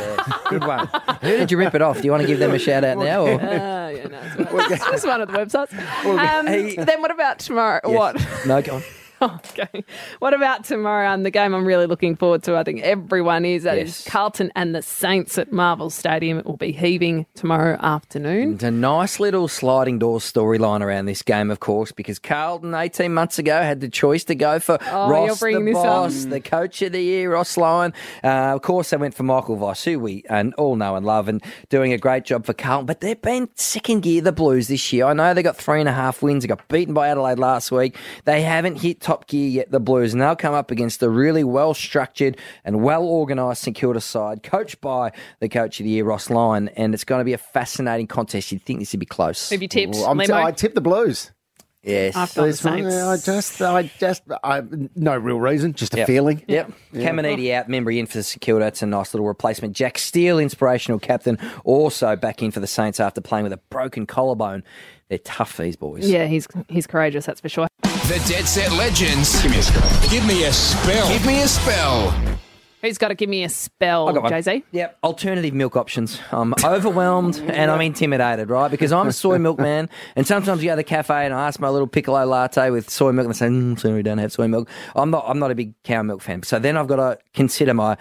Good one. Who did you rip it off? Do you want to give them a shout out now? Or? Uh, yeah, no, it's, it's just one of the websites. Um, then what about tomorrow? Yes. What? No, go on. Okay. What about tomorrow? And the game I'm really looking forward to, I think everyone is. That is Carlton and the Saints at Marvel Stadium. It will be heaving tomorrow afternoon. It's a nice little sliding door storyline around this game, of course, because Carlton 18 months ago had the choice to go for Oh, Ross, the up. boss, the coach of the year, Ross Lyon. Uh, of course, they went for Michael Voss, who we and all know and love, and doing a great job for Carlton. But they've been second gear the Blues this year. I know they got three and a half wins. They got beaten by Adelaide last week. They haven't hit top gear yet, the Blues, and they'll come up against a really well structured and well organised St Kilda side, coached by the coach of the year, Ross Lyon. And it's going to be a fascinating contest. You'd think this would be close. Have you tipped, Well, I'm t- tip the Blues. Yes. I've gone the This one, Saints. I just, I just, I, no real reason, just a Yep. feeling. Yep. Caminiti out, Membrey in for St Kilda. It's a nice little replacement. Jack Steele, inspirational captain, also back in for the Saints after playing with a broken collarbone. They're tough, these boys. Yeah, he's he's courageous, that's for sure. The Dead Set Legends. Give me a spell. Give me a spell. Give me a spell. Who's got to give me a spell, I got. Jay Z? Yep, alternative milk options. I'm overwhelmed and I'm intimidated, right? Because I'm a soy milk man, and sometimes you go to the cafe and I ask my little piccolo latte with soy milk, and they say, mm, "Sorry, we don't have soy milk." I'm not. I'm not a big cow milk fan. So then I've got to consider my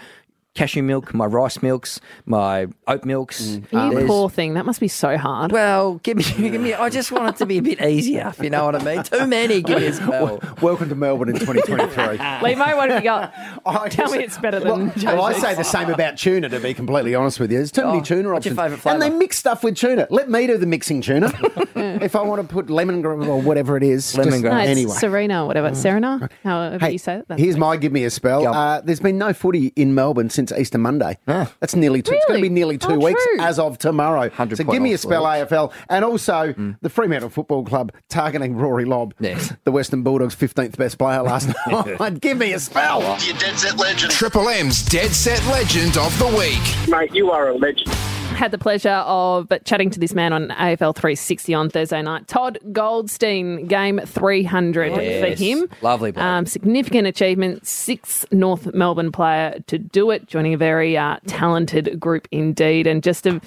cashew milk, my rice milks, my oat milks. Mm. You um, There's- poor thing. That must be so hard. Well, give me, give me. I just want it to be a bit easier, if you know what I mean. Too many. Give me a spell. Welcome to Melbourne in 2023. Lehmo, what have you got? I Tell just- me it's better than well, I say the same about tuna, to be completely honest with you. There's too Oh, many tuna what's your options. favourite and they mix stuff with tuna. Let me do the mixing tuna. if I want to put lemongrass or whatever it is. just- Lemongrass. No, it's anyway. Serena, whatever. Mm. Serena, however Hey, you say it. That's here's my give me a spell. Uh, there's been no footy in Melbourne since Easter Monday. That's nearly two. It's going to be nearly two Oh, weeks true. as of tomorrow. 100 So point give me a off spell, world. AFL, and also the Fremantle Football Club targeting Rory Lobb, Yes. the Western Bulldogs' 15th best player last night. give me a spell. Your Dead Set Legend. Triple M's Dead Set Legend of the Week. Mate, you are a legend. had the pleasure of chatting to this man on AFL 360 on Thursday night. Todd Goldstein, game 300 for Yes. him. Lovely bloke. Um, significant achievement, sixth North Melbourne player to do it, joining a very uh, talented group indeed, and just a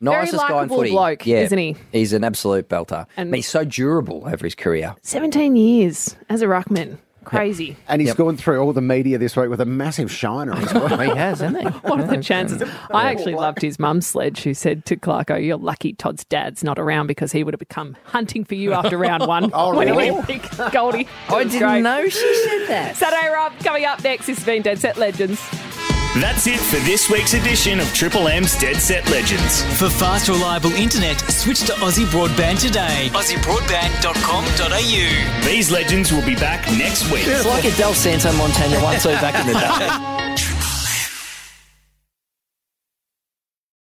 Nicest very guy in likeable footy. bloke, yeah, isn't he? He's an absolute belter. And- And he's so durable over his career. 17 years as a ruckman. Crazy. And he's gone through all the media this week with a massive shiner as well. he has, hasn't he? What are the chances? I actually loved his mum's sledge, who said to Clarko, You're lucky Todd's dad's not around because he would have become hunting for you after round one. Oh, when really? he pick Goldie. I didn't great. know she said that. Saturday Rob coming up next. This has been Dead Set Legends. That's it for this week's edition of Triple M's Dead Set Legends. For fast, reliable internet, switch to Aussie Broadband today. AussieBroadband.com.au. These legends will be back next week. It's like a Del Santo Montana one two back in the day.